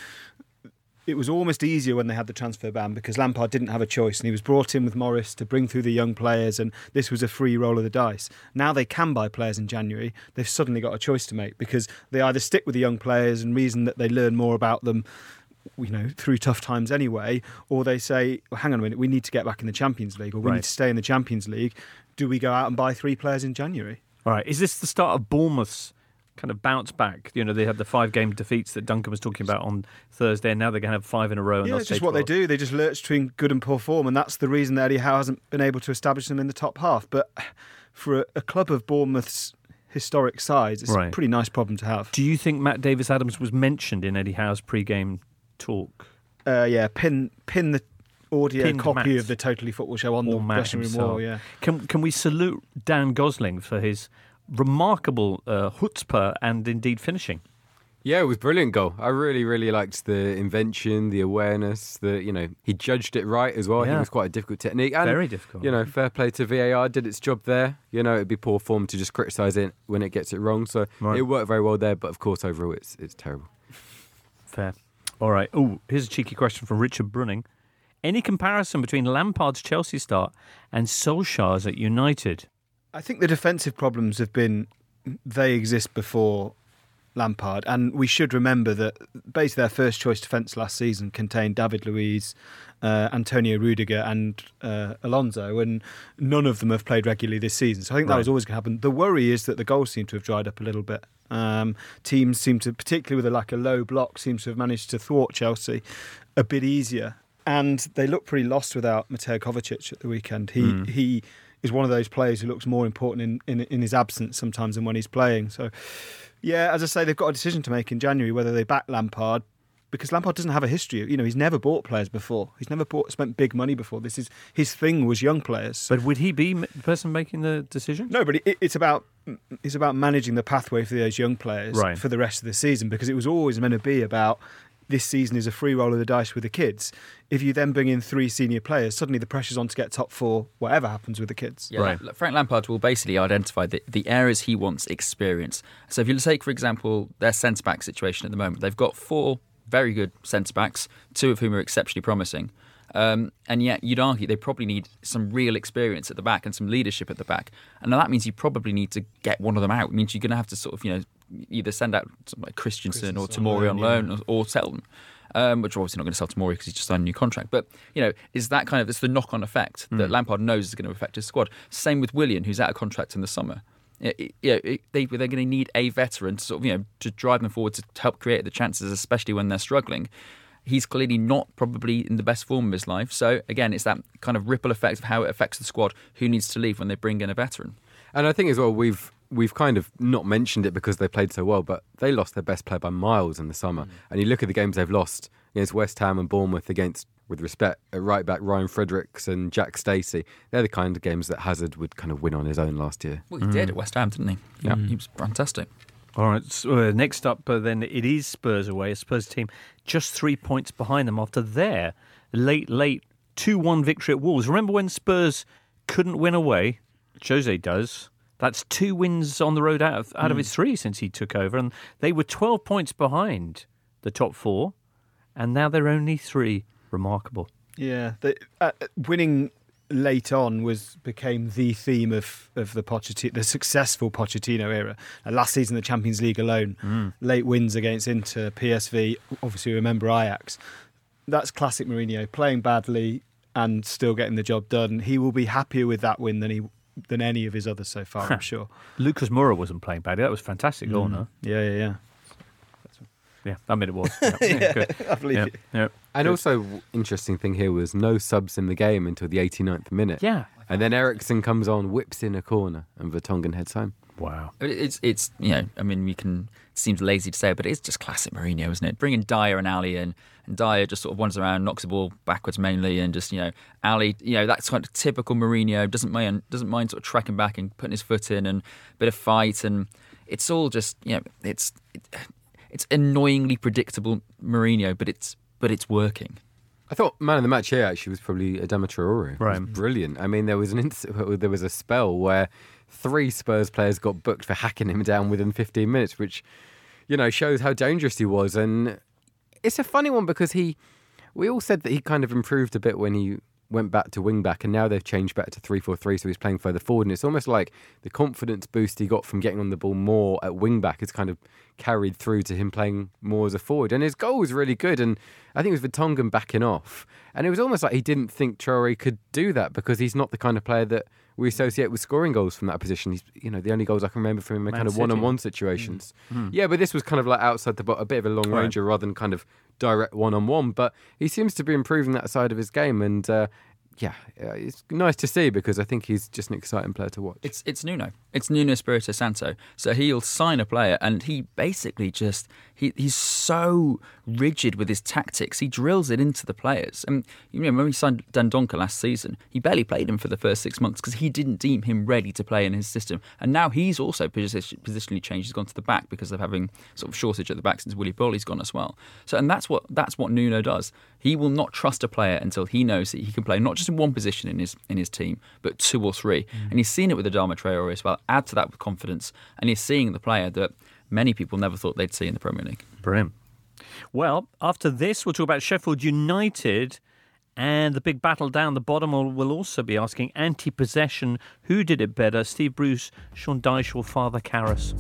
S2: it was almost easier when they had the transfer ban because Lampard didn't have a choice and he was brought in with Morris to bring through the young players and this was a free roll of the dice. Now they can buy players in January. They've suddenly got a choice to make because they either stick with the young players and reason that they learn more about them you know through tough times anyway or they say well, hang on a minute we need to get back in the Champions League or we
S1: Right.
S2: need to stay in the Champions League. Do we go out and buy three players in January?
S1: All right. Is this the start of Bournemouth's kind of bounce back? You know, they had the five game defeats that Duncan was talking about on Thursday, and now they're going to have five in a row. And
S2: Yeah, it's just what they do. They just lurch between good and poor form, and that's the reason that Eddie Howe hasn't been able to establish them in the top half. But for a, a club of Bournemouth's historic size, it's
S1: Right.
S2: a pretty nice problem to have.
S1: Do you think Matt Davis Adams was mentioned in Eddie Howe's pre-game talk?
S2: Uh, yeah, pin pin the audio
S1: Pin
S2: copy
S1: Matt.
S2: of the Totally Football Show on
S1: Or
S2: the
S1: Matt
S2: dressing room
S1: himself.
S2: wall. Yeah,
S1: Can can we salute Dan Gosling for his remarkable uh, chutzpah and indeed finishing?
S4: Yeah, it was a brilliant goal. I really, really liked the invention, the awareness. The you know he judged it right as well.
S1: Yeah.
S4: it was quite a difficult technique. And,
S1: Very difficult.
S4: You know, fair play to VAR. Did its job there. You know, it'd be poor form to just criticise it when it gets it wrong. So
S1: Right.
S4: it worked very well there. But of course, overall, it's it's terrible.
S1: Fair. All right. Oh, here's a cheeky question from Richard Brunning. Any comparison between Lampard's Chelsea start and Solskjaer's at United?
S2: I think the defensive problems have been they exist before Lampard, and we should remember that basically their first choice defence last season contained David Luiz, uh, Antonio Rudiger, and uh, Alonso, and none of them have played regularly this season. So I think that
S1: Right.
S2: was always going to happen. The worry is that the goals seem to have dried up a little bit. Um, teams seem to, particularly with a, like a low block, seems to have managed to thwart Chelsea a bit easier. And they look pretty lost without Mateo Kovacic at the weekend. He he is one of those players who looks more important in, in in his absence sometimes than when he's playing. So, yeah, as I say, they've got a decision to make in January whether they back Lampard because Lampard doesn't have a history. You know, he's never bought players before. He's never bought spent big money before. This is his thing was young players.
S1: But would he be the person making the decision?
S2: No, but it, it's about it's about managing the pathway for those young players
S1: Right.
S2: for the rest of the season because it was always meant to be about this season is a free roll of the dice with the kids. If you then bring in three senior players, suddenly the pressure's on to get top four, whatever happens with the kids.
S3: Yeah,
S1: Right.
S3: Frank Lampard will basically identify the, the areas he wants experience. So if you take, for example, their centre back situation at the moment, they've got four very good centre backs, two of whom are exceptionally promising. Um, and yet, you'd argue they probably need some real experience at the back and some leadership at the back. And that means you probably need to get one of them out. It means you're going to have to sort of, you know, either send out something like Christensen, or
S2: Christensen on
S3: Tomori on
S2: loan,
S3: loan or, or sell them. Um, which we're obviously not going to sell Tomori because he's just signed a new contract. But you know, is that kind of it's the knock-on effect that Lampard knows is going to affect his squad. Same with Willian, who's out of contract in the summer. Yeah, it- they they're going to need a veteran to sort of you know to drive them forward to help create the chances, especially when they're struggling. He's clearly not probably in the best form of his life. So again, it's that kind of ripple effect of how it affects the squad. Who needs to leave when they bring in a veteran?
S4: And I think as well we've we've kind of not mentioned it because they played so well, but they lost their best player by miles in the summer. And you look at the games they've lost against West Ham and Bournemouth against with respect right back Ryan Fredericks and Jack Stacey. They're the kind of games that Hazard would kind of win on his own last year.
S3: Well, he did at West Ham, didn't he? Yeah, he was fantastic.
S1: All right. So, uh, next up, uh, then it is Spurs away. A Spurs team just three points behind them after their late, late two-one victory at Wolves. Remember when Spurs couldn't win away? Jose does. That's two wins on the road out of, out of his three since he took over, and they were twelve points behind the top four, and now they're only three. Remarkable.
S2: Yeah, the, uh, winning late on was became the theme of of the Pochettino, the successful Pochettino era. Last season, the Champions League alone, late wins against Inter, PSV. Obviously, remember Ajax. That's classic Mourinho, playing badly and still getting the job done. He will be happier with that win than he than any of his others so far. I'm sure.
S1: Lucas Moura wasn't playing badly. That was fantastic mm. goal, no?
S2: Yeah, yeah, yeah.
S1: Yeah, I mean it was. <laughs> Yeah, yeah, good. <laughs>
S2: I believe
S1: Yeah,
S2: it.
S1: yeah.
S4: And also, interesting thing here was no subs in the game until the 89th minute.
S1: Yeah.
S4: And then Eriksen comes on, whips in a corner, and Vertonghen heads home.
S1: Wow.
S3: It's it's you know I mean we can it seems lazy to say it, but it's just classic Mourinho, isn't it? Bringing Dier and Alli in, and Dier just sort of wanders around, knocks the ball backwards mainly, and just you know Alli, you know that's kind of typical Mourinho. Doesn't mind doesn't mind sort of tracking back and putting his foot in, and a bit of fight, and it's all just you know it's it, it's annoyingly predictable Mourinho, but it's but it's working.
S4: I thought man of the match here actually was probably Adama Traore. It was
S1: Right.
S4: brilliant. I mean, there was an ins- there was a spell where three Spurs players got booked for hacking him down within 15 minutes, which you know shows how dangerous he was. And it's a funny one because he, we all said that he kind of improved a bit when he went back to wing back, and now they've changed back to three four three, so he's playing further forward. And it's almost like the confidence boost he got from getting on the ball more at wing back is kind of carried through to him playing more as a forward. And his goal was really good, and I think it was Vertonghen backing off, and it was almost like he didn't think Traore could do that because he's not the kind of player that we associate with scoring goals from that position. He's, you know, the only goals I can remember from him are
S1: Man
S4: kind of
S1: City.
S4: one-on-one situations. Mm. Mm. Yeah, but this was kind of like outside the box, a bit of a long
S1: Right.
S4: ranger rather than kind of direct one-on-one. But he seems to be improving that side of his game, and uh, yeah, uh, it's nice to see because I think he's just an exciting player to watch.
S3: It's it's Nuno. It's Nuno Espirito Santo. So he'll sign a player, and he basically just he, he's so rigid with his tactics. He drills it into the players. And you know when we signed Dendoncker last season, he barely played him for the first six months because he didn't deem him ready to play in his system. And now he's also posi- positionally changed. He's gone to the back because of having sort of shortage at the back since Willy Boly's gone as well. So and that's what that's what Nuno does. He will not trust a player until he knows that he can play not just in one position in his in his team, but two or three. Mm. And he's seen it with Adama Traore as well. Add to that with confidence, and he's seeing the player that many people never thought they'd see in the Premier League.
S1: Brilliant. Well, after this, we'll talk about Sheffield United and the big battle down the bottom. We'll, also be asking anti possession who did it better, Steve Bruce, Sean Dyche, or Father Karras?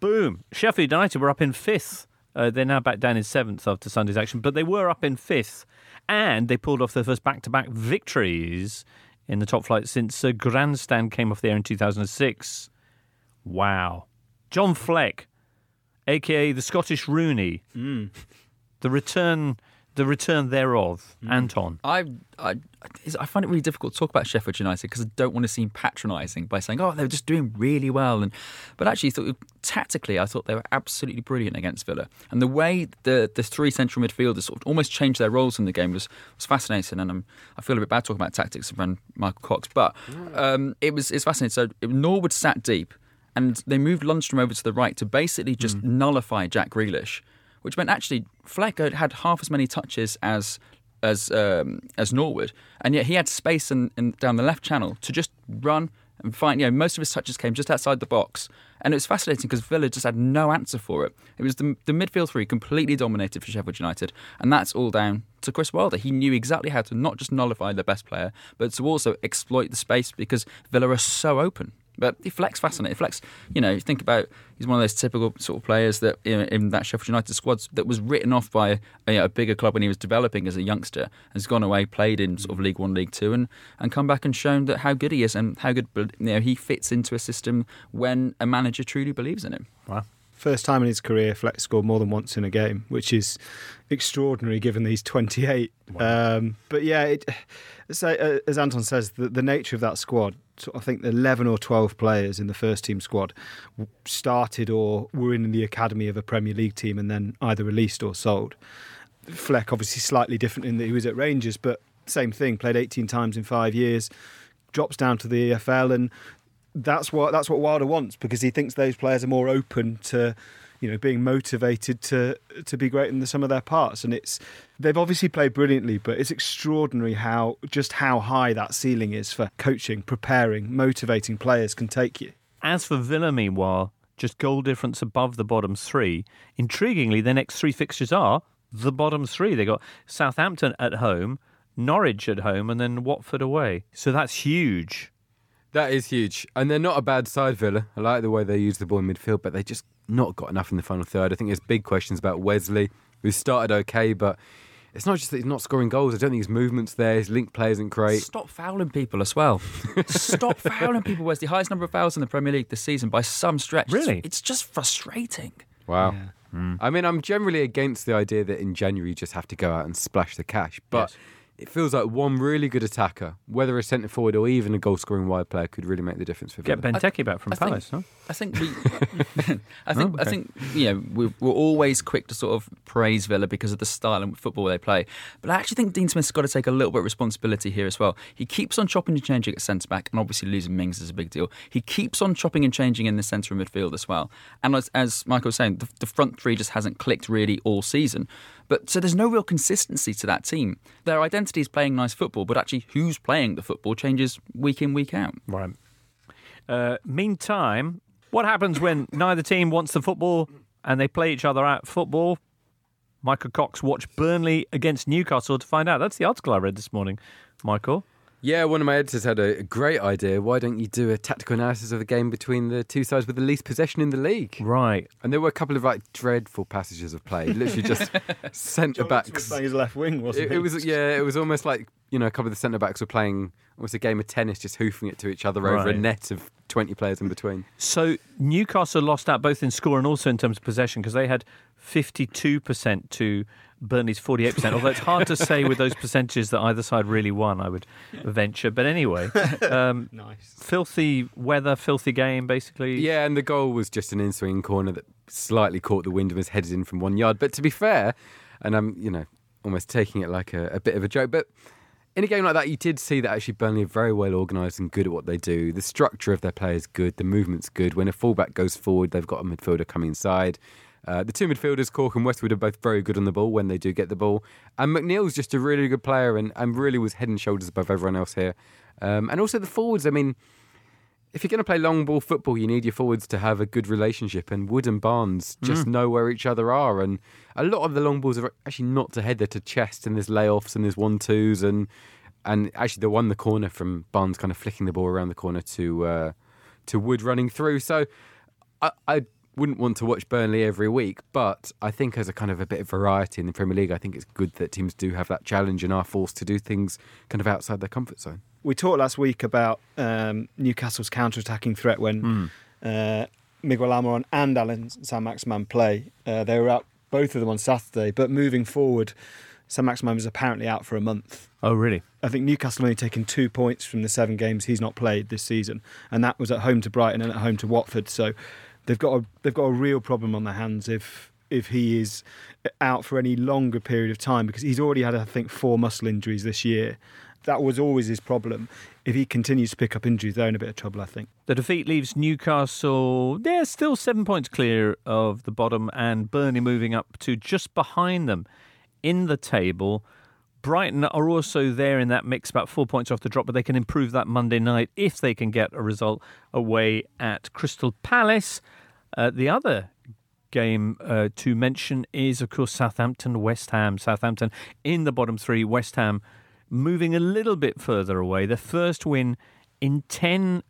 S1: Boom. Sheffield United were up in fifth. Uh, they're now back down in seventh after Sunday's action, but they were up in fifth. And they pulled off their first back to back victories in the top flight since uh, Grandstand came off the air in 2006. Wow. John Fleck, aka the Scottish Rooney. The return the return thereof. Anton.
S3: I, I, I find it really difficult to talk about Sheffield United because I don't want to seem patronising by saying, "Oh, they're just doing really well." And but actually, thought, tactically, I thought they were absolutely brilliant against Villa. And the way the the three central midfielders sort of almost changed their roles in the game was was fascinating. And I'm, I feel a bit bad talking about tactics around Michael Cox, but um, it was it's fascinating. So Norwood sat deep, and they moved Lundstram over to the right to basically just nullify Jack Grealish which meant actually Fleck had half as many touches as as um, as Norwood, and yet he had space in, down the left channel to just run and find. You know, most of his touches came just outside the box, and it was fascinating because Villa just had no answer for it. It was the, the midfield three completely dominated for Sheffield United, and that's all down to Chris Wilder. He knew exactly how to not just nullify the best player, but to also exploit the space because Villa are so open. But Fleck's fascinating. Fleck's, you know, you think about he's one of those typical sort of players that you know, in that Sheffield United squad that was written off by a, you know, a bigger club when he was developing as a youngster, has gone away, played in sort of League One, League Two, and and come back and shown that how good he is and how good you know he fits into a system when a manager truly believes in him.
S1: Wow.
S2: First time in his career, Fleck scored more than once in a game, which is extraordinary given that he's 28. Um, but yeah, it, so, uh, as Anton says, the, the nature of that squad, so I think the 11 or 12 players in the first team squad started or were in the academy of a Premier League team and then either released or sold. Fleck, obviously, slightly different in that he was at Rangers, but same thing, played 18 times in five years, drops down to the EFL and that's what that's what Wilder wants because he thinks those players are more open to you know being motivated to to be great in the of their parts and it's they've obviously played brilliantly but it's extraordinary how just how high that ceiling is for coaching preparing motivating players can take you
S1: As for Villa, meanwhile, just goal difference above the bottom three. Intriguingly, their next three fixtures are the bottom three. They got Southampton at home, Norwich at home, and then Watford away. So that's huge.
S4: That is huge. And they're not a bad side, Villa. I like the way they use the ball in midfield, but they just not got enough in the final third. I think there's big questions about Wesley, who started okay, but it's not just that he's not scoring goals. I don't think his movement's there. His link play isn't great.
S3: Stop fouling people as well. Stop <laughs> fouling people. Where's the highest number of fouls in the Premier League this season by some stretch?
S1: Really?
S3: It's just frustrating.
S4: Wow. I mean, I'm generally against the idea that in January you just have to go out and splash the cash, but
S3: Yes.
S4: It feels like one really good attacker, whether a centre forward or even a goal scoring wide player, could really make the difference for Villa.
S1: Get
S4: Villa.
S1: Benteke back from
S3: I think-
S1: Palace, huh?
S3: I think we, <laughs> I think,
S1: Oh,
S3: I
S1: okay.
S3: think, you know, we're, we're always quick to sort of praise Villa because of the style and football they play. But I actually think Dean Smith's got to take a little bit of responsibility here as well. He keeps on chopping and changing at centre back, and obviously losing Mings is a big deal. He keeps on chopping and changing in the centre of midfield as well. And as, as Michael was saying, the, the front three just hasn't clicked really all season. But so there's no real consistency to that team. Their identity is playing nice football, but actually who's playing the football changes week in, week out.
S1: Right. Uh, meantime, what happens when neither team wants the football and they play each other out football? Michael Cox watched Burnley against Newcastle to find out. That's the article I read this morning, Michael.
S4: Yeah, one of my editors had a great idea. Why don't you do a tactical analysis of the game between the two sides with the least possession in the league?
S1: Right.
S4: And there were a couple of like dreadful passages of play, literally just <laughs> centre backs.
S2: playing his left wing, wasn't
S4: It,
S2: he?
S4: it was yeah, it was almost like you know a couple of the centre backs were playing almost a game of tennis, just hoofing it to each other over a net of twenty players in between.
S1: So Newcastle lost out both in score and also in terms of possession because they had 52% to Burnley's 48%. Although it's hard to say with those percentages that either side really won, I would venture. But anyway, um, <laughs>
S2: nice.
S1: filthy weather, filthy game, basically.
S4: Yeah, and the goal was just an in-swing corner that slightly caught the wind and was headed in from one yard. But to be fair, and I'm you know almost taking it like a, a bit of a joke, but in a game like that, you did see that actually Burnley are very well organised and good at what they do. The structure of their play is good, the movement's good. When a fullback goes forward, they've got a midfielder coming inside. Uh, the two midfielders, Cork and Westwood, are both very good on the ball when they do get the ball. And McNeil's just a really good player and, and really was head and shoulders above everyone else here. Um, and also the forwards, I mean, if you're going to play long ball football, you need your forwards to have a good relationship. And Wood and Barnes just know where each other are. And a lot of the long balls are actually not to head, they're to chest, and there's layoffs and there's one twos. And and actually, the one the corner from Barnes kind of flicking the ball around the corner to uh, to Wood running through. So I, I wouldn't want to watch Burnley every week, but I think as a kind of a bit of variety in the Premier League, I think it's good that teams do have that challenge and are forced to do things kind of outside their comfort zone.
S2: We talked last week about um, Newcastle's counter-attacking threat when uh, Miguel Almiron and Allan Saint-Maximin play. Uh, they were out both of them on Saturday, but moving forward, Saint-Maximin was apparently out for a month.
S1: Oh, really?
S2: I think Newcastle only taken two points from the seven games he's not played this season, and that was at home to Brighton and at home to Watford. So they've got a, they've got a real problem on their hands if if he is out for any longer period of time because he's already had I think four muscle injuries this year. That was always his problem. If he continues to pick up injuries, they're in a bit of trouble. I think.
S1: The defeat leaves Newcastle, they're still seven points clear of the bottom, and Burnley moving up to just behind them in the table. Brighton are also there in that mix, about four points off the drop, but they can improve that Monday night if they can get a result away at Crystal Palace. Uh, the other game uh, to mention is, of course, Southampton West Ham. Southampton in the bottom three, West Ham moving a little bit further away. Their first win in 10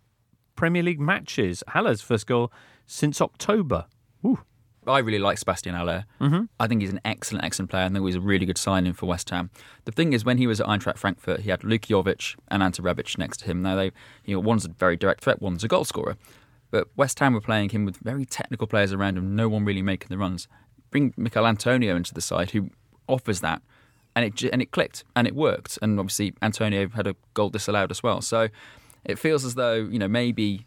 S1: Premier League matches. Haller's first goal since October. Ooh.
S3: I really like Sebastian Haller. Mm-hmm. I think he's an excellent, excellent player. I think he was a really good signing for West Ham. The thing is, when he was at Eintracht Frankfurt, he had Luka Jovic and Ante Rebic next to him. Now, they, you know, one's a very direct threat, one's a goal scorer. But West Ham were playing him with very technical players around him, no one really making the runs. Bring Michail Antonio into the side, who offers that, and it and it clicked and it worked. And obviously, Antonio had a goal disallowed as well. So it feels as though you know maybe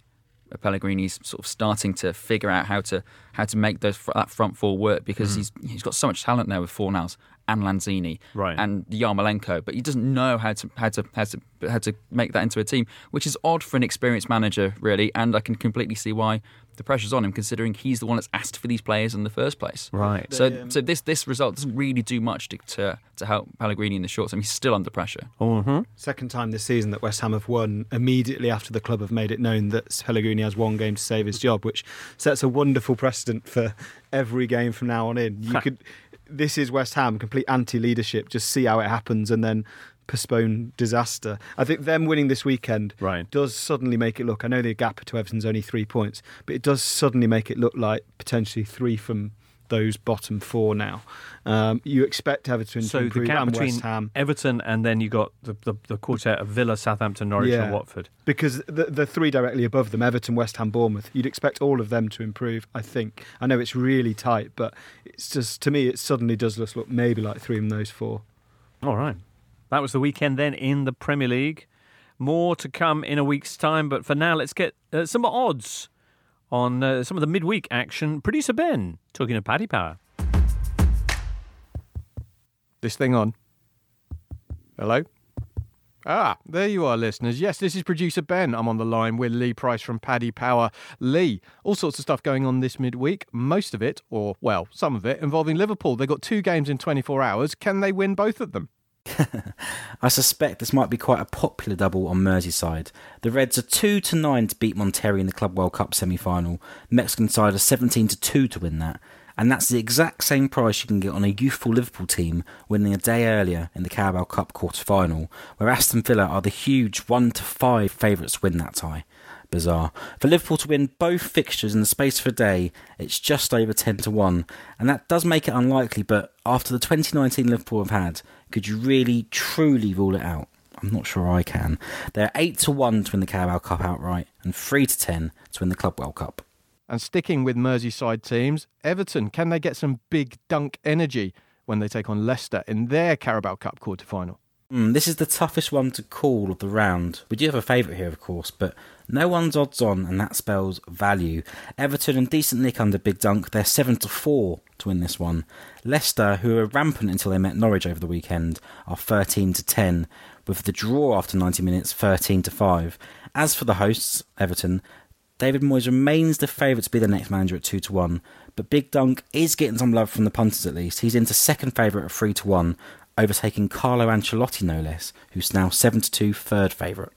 S3: Pellegrini's sort of starting to figure out how to how to make those that front four work because mm-hmm. he's he's got so much talent there with Fornals and Lanzini
S1: Right.
S3: and Yarmolenko, but he doesn't know how to how to how to how to make that into a team, which is odd for an experienced manager, really. And I can completely see why the pressure's on him, considering he's the one that's asked for these players in the first place.
S1: Right.
S3: So so this this result doesn't really do much to to, to help Pellegrini in the short term. He's still under pressure.
S1: Mm-hmm.
S2: Second time this season that West Ham have won immediately after the club have made it known that Pellegrini has one game to save his job, which sets a wonderful precedent for every game from now on in. You could, this is West Ham, complete anti-leadership. Just see how it happens and then postpone disaster. I think them winning this weekend
S1: Right.
S2: does suddenly make it look. I know the gap to Everton's only three points, but it does suddenly make it look like potentially three from those bottom four now. Um, you expect Everton to
S1: So the
S2: improve
S1: gap
S2: and
S1: between
S2: West Ham.
S1: Everton and then you got the, the, the quartet of Villa, Southampton, Norwich, and Watford.
S2: because the, the three directly above them, Everton, West Ham, Bournemouth, you'd expect all of them to improve. I think. I know it's really tight, but it's just to me, it suddenly does look maybe like three from those four.
S1: All right. That was the weekend then in the Premier League. More to come in a week's time, but for now, let's get uh, some odds on uh, some of the midweek action. Producer Ben talking to Paddy Power.
S8: this thing on. Hello? Ah, there you are, listeners. Yes, this is producer Ben. I'm on the line with Lee Price from Paddy Power. Lee, all sorts of stuff going on this midweek. Most of it, or well, some of it, involving Liverpool. They've got two games in 24 hours. Can they win both of them? <laughs>
S9: I suspect this might be quite a popular double on Merseyside. The Reds are 2 to 9 to beat Monterrey in the Club World Cup semi final. Mexican side are 17 to 2 to win that. And that's the exact same price you can get on a youthful Liverpool team winning a day earlier in the Carabao Cup quarter final, where Aston Villa are the huge 1 to 5 favourites to win that tie. Bizarre. For Liverpool to win both fixtures in the space of a day, it's just over 10 to 1. And that does make it unlikely, but after the 2019 Liverpool have had, could you really, truly rule it out? I'm not sure I can. They're 8 to 1 to win the Carabao Cup outright, and 3 to 10 to win the Club World Cup.
S8: And sticking with Merseyside teams, Everton, can they get some big dunk energy when they take on Leicester in their Carabao Cup quarter final?
S9: Mm, this is the toughest one to call of the round. We do have a favourite here, of course, but no one's odds on, and that spells value. Everton and decent nick under Big Dunc, they're 7 to 4 to win this one. Leicester, who were rampant until they met Norwich over the weekend, are 13 to 10, with the draw after 90 minutes 13 to 5. As for the hosts, Everton, David Moyes remains the favourite to be the next manager at 2 to 1, but Big Dunc is getting some love from the punters at least. He's into second favourite at 3 to 1, overtaking Carlo Ancelotti no less, who's now 7 to 2 third favourite.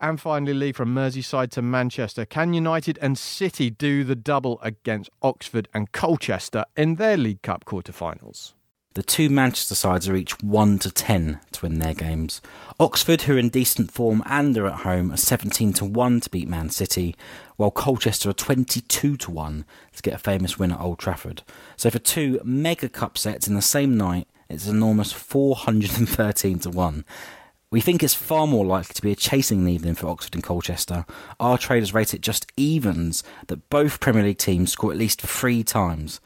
S8: And finally, Lee, from Merseyside to Manchester, can United and City do the double against Oxford and Colchester in their League Cup quarter-finals?
S9: The two Manchester sides are each 1 to 10 to win their games. Oxford, who are in decent form and are at home, are 17 to 1 to beat Man City, while Colchester are 22 to 1 to get a famous win at Old Trafford. So for two mega cup sets in the same night, it's an enormous 413 to 1. We think it's far more likely to be a chasing evening for Oxford and Colchester. Our traders rate it just evens that both Premier League teams score at least three times.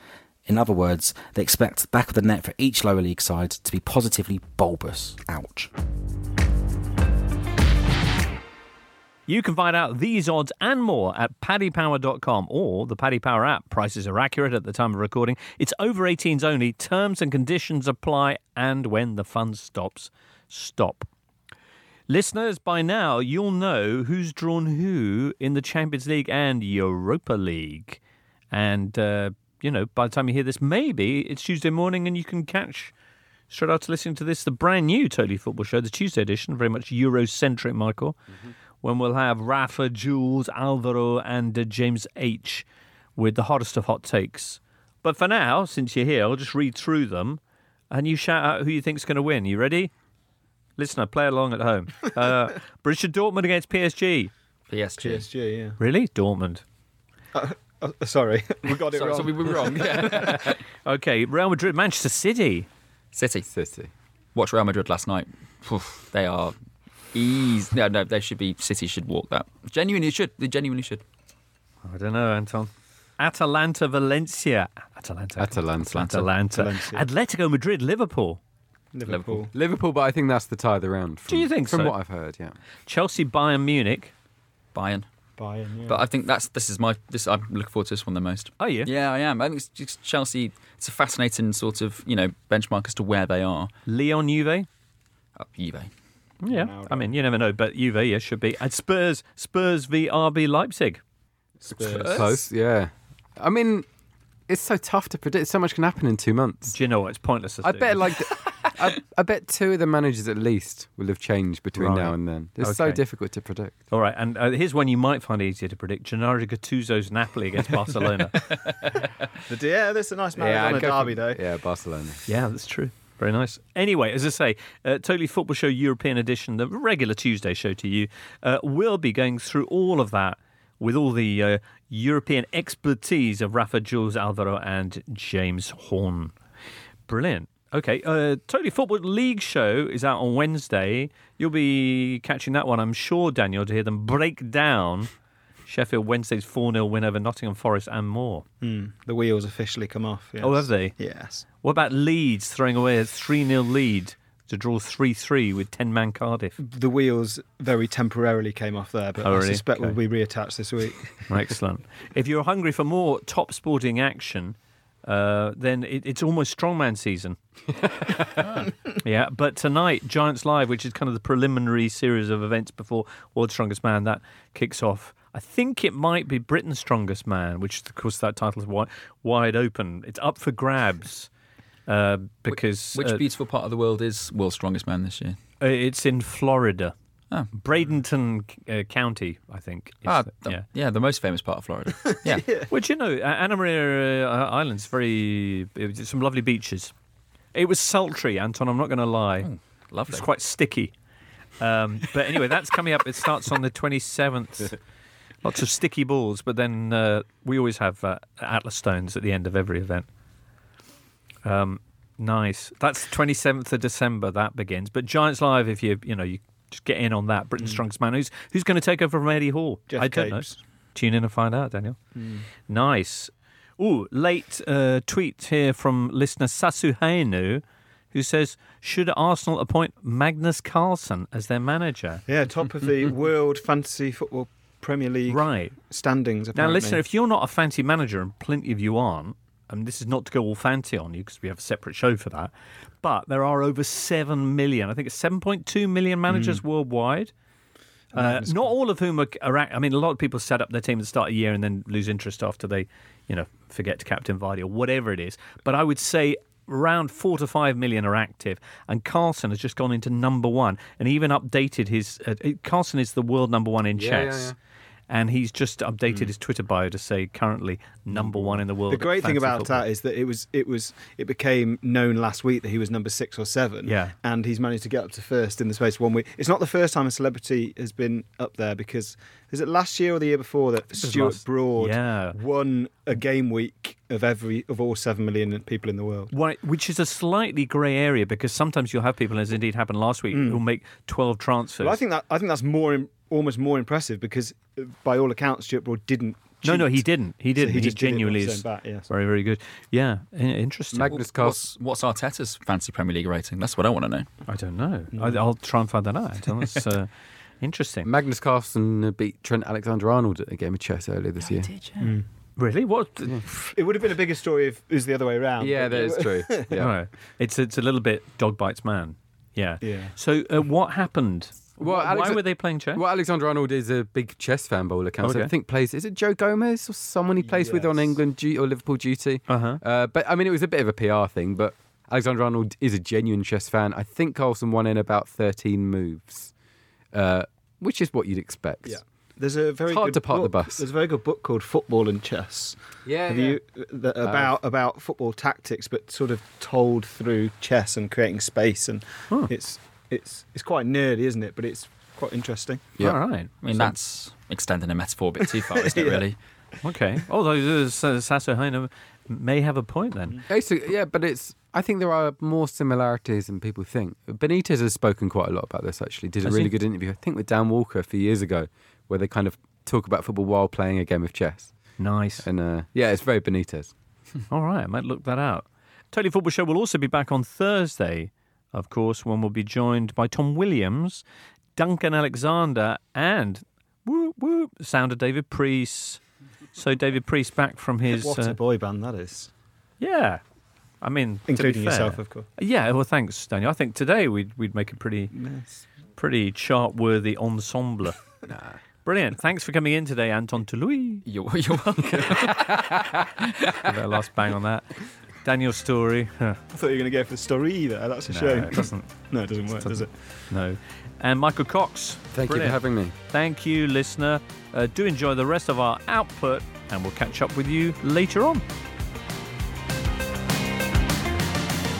S9: In other words, they expect the back of the net for each lower league side to be positively bulbous. Ouch.
S1: You can find out these odds and more at paddypower.com or the Paddy Power app. Prices are accurate at the time of recording. It's over 18s only. Terms and conditions apply. And when the fun stops, stop. Listeners, by now you'll know who's drawn who in the Champions League and Europa League. And, uh, you know, by the time you hear this, maybe it's Tuesday morning and you can catch straight after listening to this the brand new Totally Football Show, the Tuesday edition, very much Eurocentric, Michael, when we'll have Rafa, Jules, Alvaro, and uh, James H with the hottest of hot takes. But for now, since you're here, I'll just read through them and you shout out who you think's going to win. You ready? Listener, play along at home. Uh, <laughs> Borussia Dortmund against PSG.
S3: PSG.
S2: PSG, yeah.
S1: Really? Dortmund.
S2: Uh, sorry, <laughs> we got it
S3: Sorry,
S2: wrong.
S3: so we were wrong. Yeah. <laughs>
S1: Okay, Real Madrid, Manchester City.
S3: City.
S4: City.
S3: Watch Real Madrid last night. Oof, they are easy. No, no, they should be. City should walk that. Genuinely should. They genuinely should.
S1: I don't know, Anton. Atalanta, Valencia. Atalanta.
S4: Atalanta.
S1: Atalanta.
S2: Valencia.
S1: Atletico Madrid, Liverpool.
S2: Liverpool.
S4: Liverpool, but I think that's the tie of the round. From,
S1: Do you think
S4: From
S1: so?
S4: what I've heard, yeah.
S1: Chelsea, Bayern Munich.
S3: Bayern.
S2: Bayern, yeah.
S3: But I think that's this is my this. I'm looking forward to this one the most.
S1: Are you?
S3: Yeah, I am. I think it's just Chelsea. It's a fascinating sort of you know benchmark as to where they are.
S1: Lyon, Juve.
S3: Up Juve.
S1: Yeah.
S2: Ronaldo.
S1: I mean, you never know, but Juve, yeah, should be. And Spurs, Spurs v RB Leipzig.
S2: Spurs.
S4: Close, yeah. I mean, it's so tough to predict. So much can happen in two months.
S1: Do you know what? It's pointless. us
S4: I bet like <laughs> I, I bet two of the managers at least will have changed between
S1: Right.
S4: now and then. It's so difficult to predict.
S1: All right, and uh, here's one you might find easier to predict: Gennaro Gattuso's Napoli against <laughs> Barcelona. <laughs>
S2: The- yeah, that's a nice Maradona
S4: I'd go
S2: derby,
S4: for-
S2: though.
S4: Yeah, Barcelona.
S1: yeah, that's true. Very nice. Anyway, as I say, uh, Totally Football Show European Edition, the regular Tuesday show to you, uh, will be going through all of that with all the uh, European expertise of Rafa, Jules, Alvaro, and James Horn. Brilliant. Okay, uh, Totally Football League show is out on Wednesday. You'll be catching that one, I'm sure, Daniel, to hear them break down Sheffield Wednesday's 4 0 win over Nottingham Forest and more.
S2: Hmm, the wheels officially come off. Yes.
S1: Oh, have they?
S2: Yes.
S1: What about Leeds throwing away a 3 0 lead to draw 3 3 with 10 man Cardiff.
S2: The wheels very temporarily came off there, but
S1: Oh,
S2: I
S1: really?
S2: suspect
S1: Okay.
S2: will be reattached this week. <laughs>
S1: Excellent. if you're hungry for more top sporting action, uh, then it, it's almost strongman season. <laughs> yeah, but tonight, Giants Live, which is kind of the preliminary series of events before World's Strongest Man, that kicks off. I think it might be Britain's Strongest Man, which, of course, that title is wide, wide open. It's up for grabs uh, because
S3: Which
S1: uh,
S3: beautiful part of the world is World's Strongest Man this year?
S1: uh, it's in Florida.
S3: Oh.
S1: Bradenton uh, County, I think. is
S3: Ah,
S1: the-
S3: the,
S1: yeah.
S3: yeah. the most famous part of Florida. <laughs> Yeah.
S1: Which you know, uh, Anna Maria uh, Island's very it was some lovely beaches. It was sultry, Anton. I'm not going to lie.
S3: Lovely.
S1: It's quite sticky. Um, but anyway, that's coming up. It starts on the 27th. Lots of sticky balls, but then uh, we always have uh, Atlas stones at the end of every event. Um, nice. That's 27th of December. That begins. But Giants Live, if you you know you just get in on that. Britain's Strongest Man. Who's who's going to take over from Eddie Hall?
S2: Geoff
S1: I don't
S2: Capes.
S1: know. Tune in and find out, Daniel. Nice. Ooh, late uh, tweet here from listener Sasuhainu, who says, "Should Arsenal appoint Magnus Carlsen as their manager?"
S2: Yeah, top of the <laughs> World Fantasy Football Premier League
S1: Right
S2: standings.
S1: now,
S2: Apparently.
S1: listener, if you're not a fancy manager, and plenty of you aren't, and this is not to go all fancy on you because we have a separate show for that, but there are over seven million. I think it's seven point two million managers worldwide. Uh, not all of whom are, are. I mean, a lot of people set up their team at the start of the year and then lose interest after they, you know, forget to captain Vardy or whatever it is. But I would say around four to five million are active, and Carlsen has just gone into number one and even updated his. Uh, Carlsen is the world number one in
S4: Yeah, yeah,
S1: chess.
S4: yeah.
S1: And he's just updated hmm. his Twitter bio to say currently number one in the world.
S2: the great thing about
S1: football.
S2: that is that it was it was it became known last week that he was number six or seven.
S1: Yeah.
S2: and he's managed to get up to first in the space of one week. It's not the first time a celebrity has been up there because is it last year or the year before that Stuart
S1: last-
S2: Broad
S1: Yeah.
S2: won a game week of every of all seven million people in the world.
S1: Why- which is a slightly grey area because sometimes you'll have people, as indeed happened last week, hmm. who'll make 12 transfers.
S2: Well, I think that I think that's more im- almost more impressive because uh, by all accounts Stuart Broad didn't.
S1: no, no, he didn't. He didn't.
S2: he
S1: he
S2: just did
S1: genuinely
S2: off
S1: is
S2: own bat, yes.
S1: very, very good. Yeah, interesting.
S4: Magnus Carlsen.
S3: What's, what's Arteta's fancy Premier League rating? That's what I want to know.
S1: I don't know. I, I'll try and find that out. That's uh, <laughs> interesting.
S4: Magnus Carlsen uh, beat Trent Alexander-Arnold at a game of chess earlier this year.
S1: Really? What?
S2: It would have been a bigger story if it was the other way around.
S4: Yeah, that is true. <laughs> Yeah.
S1: No, it's it's a little bit dog bites man. Yeah.
S2: Yeah.
S1: So uh, what happened?
S4: Well,
S1: Why
S4: Alex-
S1: were they playing chess?
S4: Well, Alexander Arnold is a big chess fan by all accounts.
S1: Okay.
S4: I think plays. Is it Joe Gomez or someone he plays with on
S2: Yes.
S4: England du- or Liverpool duty?
S1: Uh-huh.
S4: Uh, but I mean, it was a bit of a PR thing. But Alexander Arnold is a genuine chess fan. I think Carlsen won in about 13 moves, uh, which is what you'd expect.
S2: Yeah. There's a very
S4: It's hard
S2: good
S4: to park the
S2: book-
S4: bus.
S2: There's a very good book called Football and Chess.
S4: yeah.
S2: Have you that, about about football tactics, but sort of told through chess and creating space, and it's it's it's quite nerdy, isn't it? But it's quite interesting.
S4: Yeah.
S1: All right.
S3: I mean,
S1: So-
S3: that's extending a metaphor a bit too far, isn't it, <laughs>
S2: Yeah.
S3: really?
S1: Okay. Although uh, Sasso Heine may have a point then.
S4: Basically, yeah, but it's. I think there are more similarities than people think. Benitez has spoken quite a lot about this. Actually, did a
S1: Has
S4: really
S1: he?
S4: good interview. I think with Dan Walker a few years ago, where they kind of talk about football while playing a game of chess.
S1: Nice.
S4: And uh, yeah, it's very Benitez. <laughs>
S1: All right, I might look that out. Totally Football Show will also be back on Thursday, of course, when we'll be joined by Tom Williams, Duncan Alexander, and whoop whoop, the sound of David Priest. So David Priest back from his
S2: What
S1: uh,
S2: a boy band that is,
S1: yeah. I mean,
S2: including
S1: fair-
S2: yourself, of course.
S1: Yeah, well, thanks, Daniel. I think today we'd we'd make a pretty pretty chart-worthy ensemble. <laughs> nah. Brilliant. Thanks for coming in today, Anton Toloui.
S3: You're, you're welcome.
S1: Give it a last bang on that. Daniel's story. Huh. <laughs>
S2: I thought you were going to go for the story there. That's a
S1: No,
S2: shame.
S1: it doesn't. <laughs>
S2: no, it doesn't work, does it?
S1: No. And Michael Cox.
S4: Thank you for having me.
S1: Thank you, listener. Uh, do enjoy the rest of our output, and we'll catch up with you later on.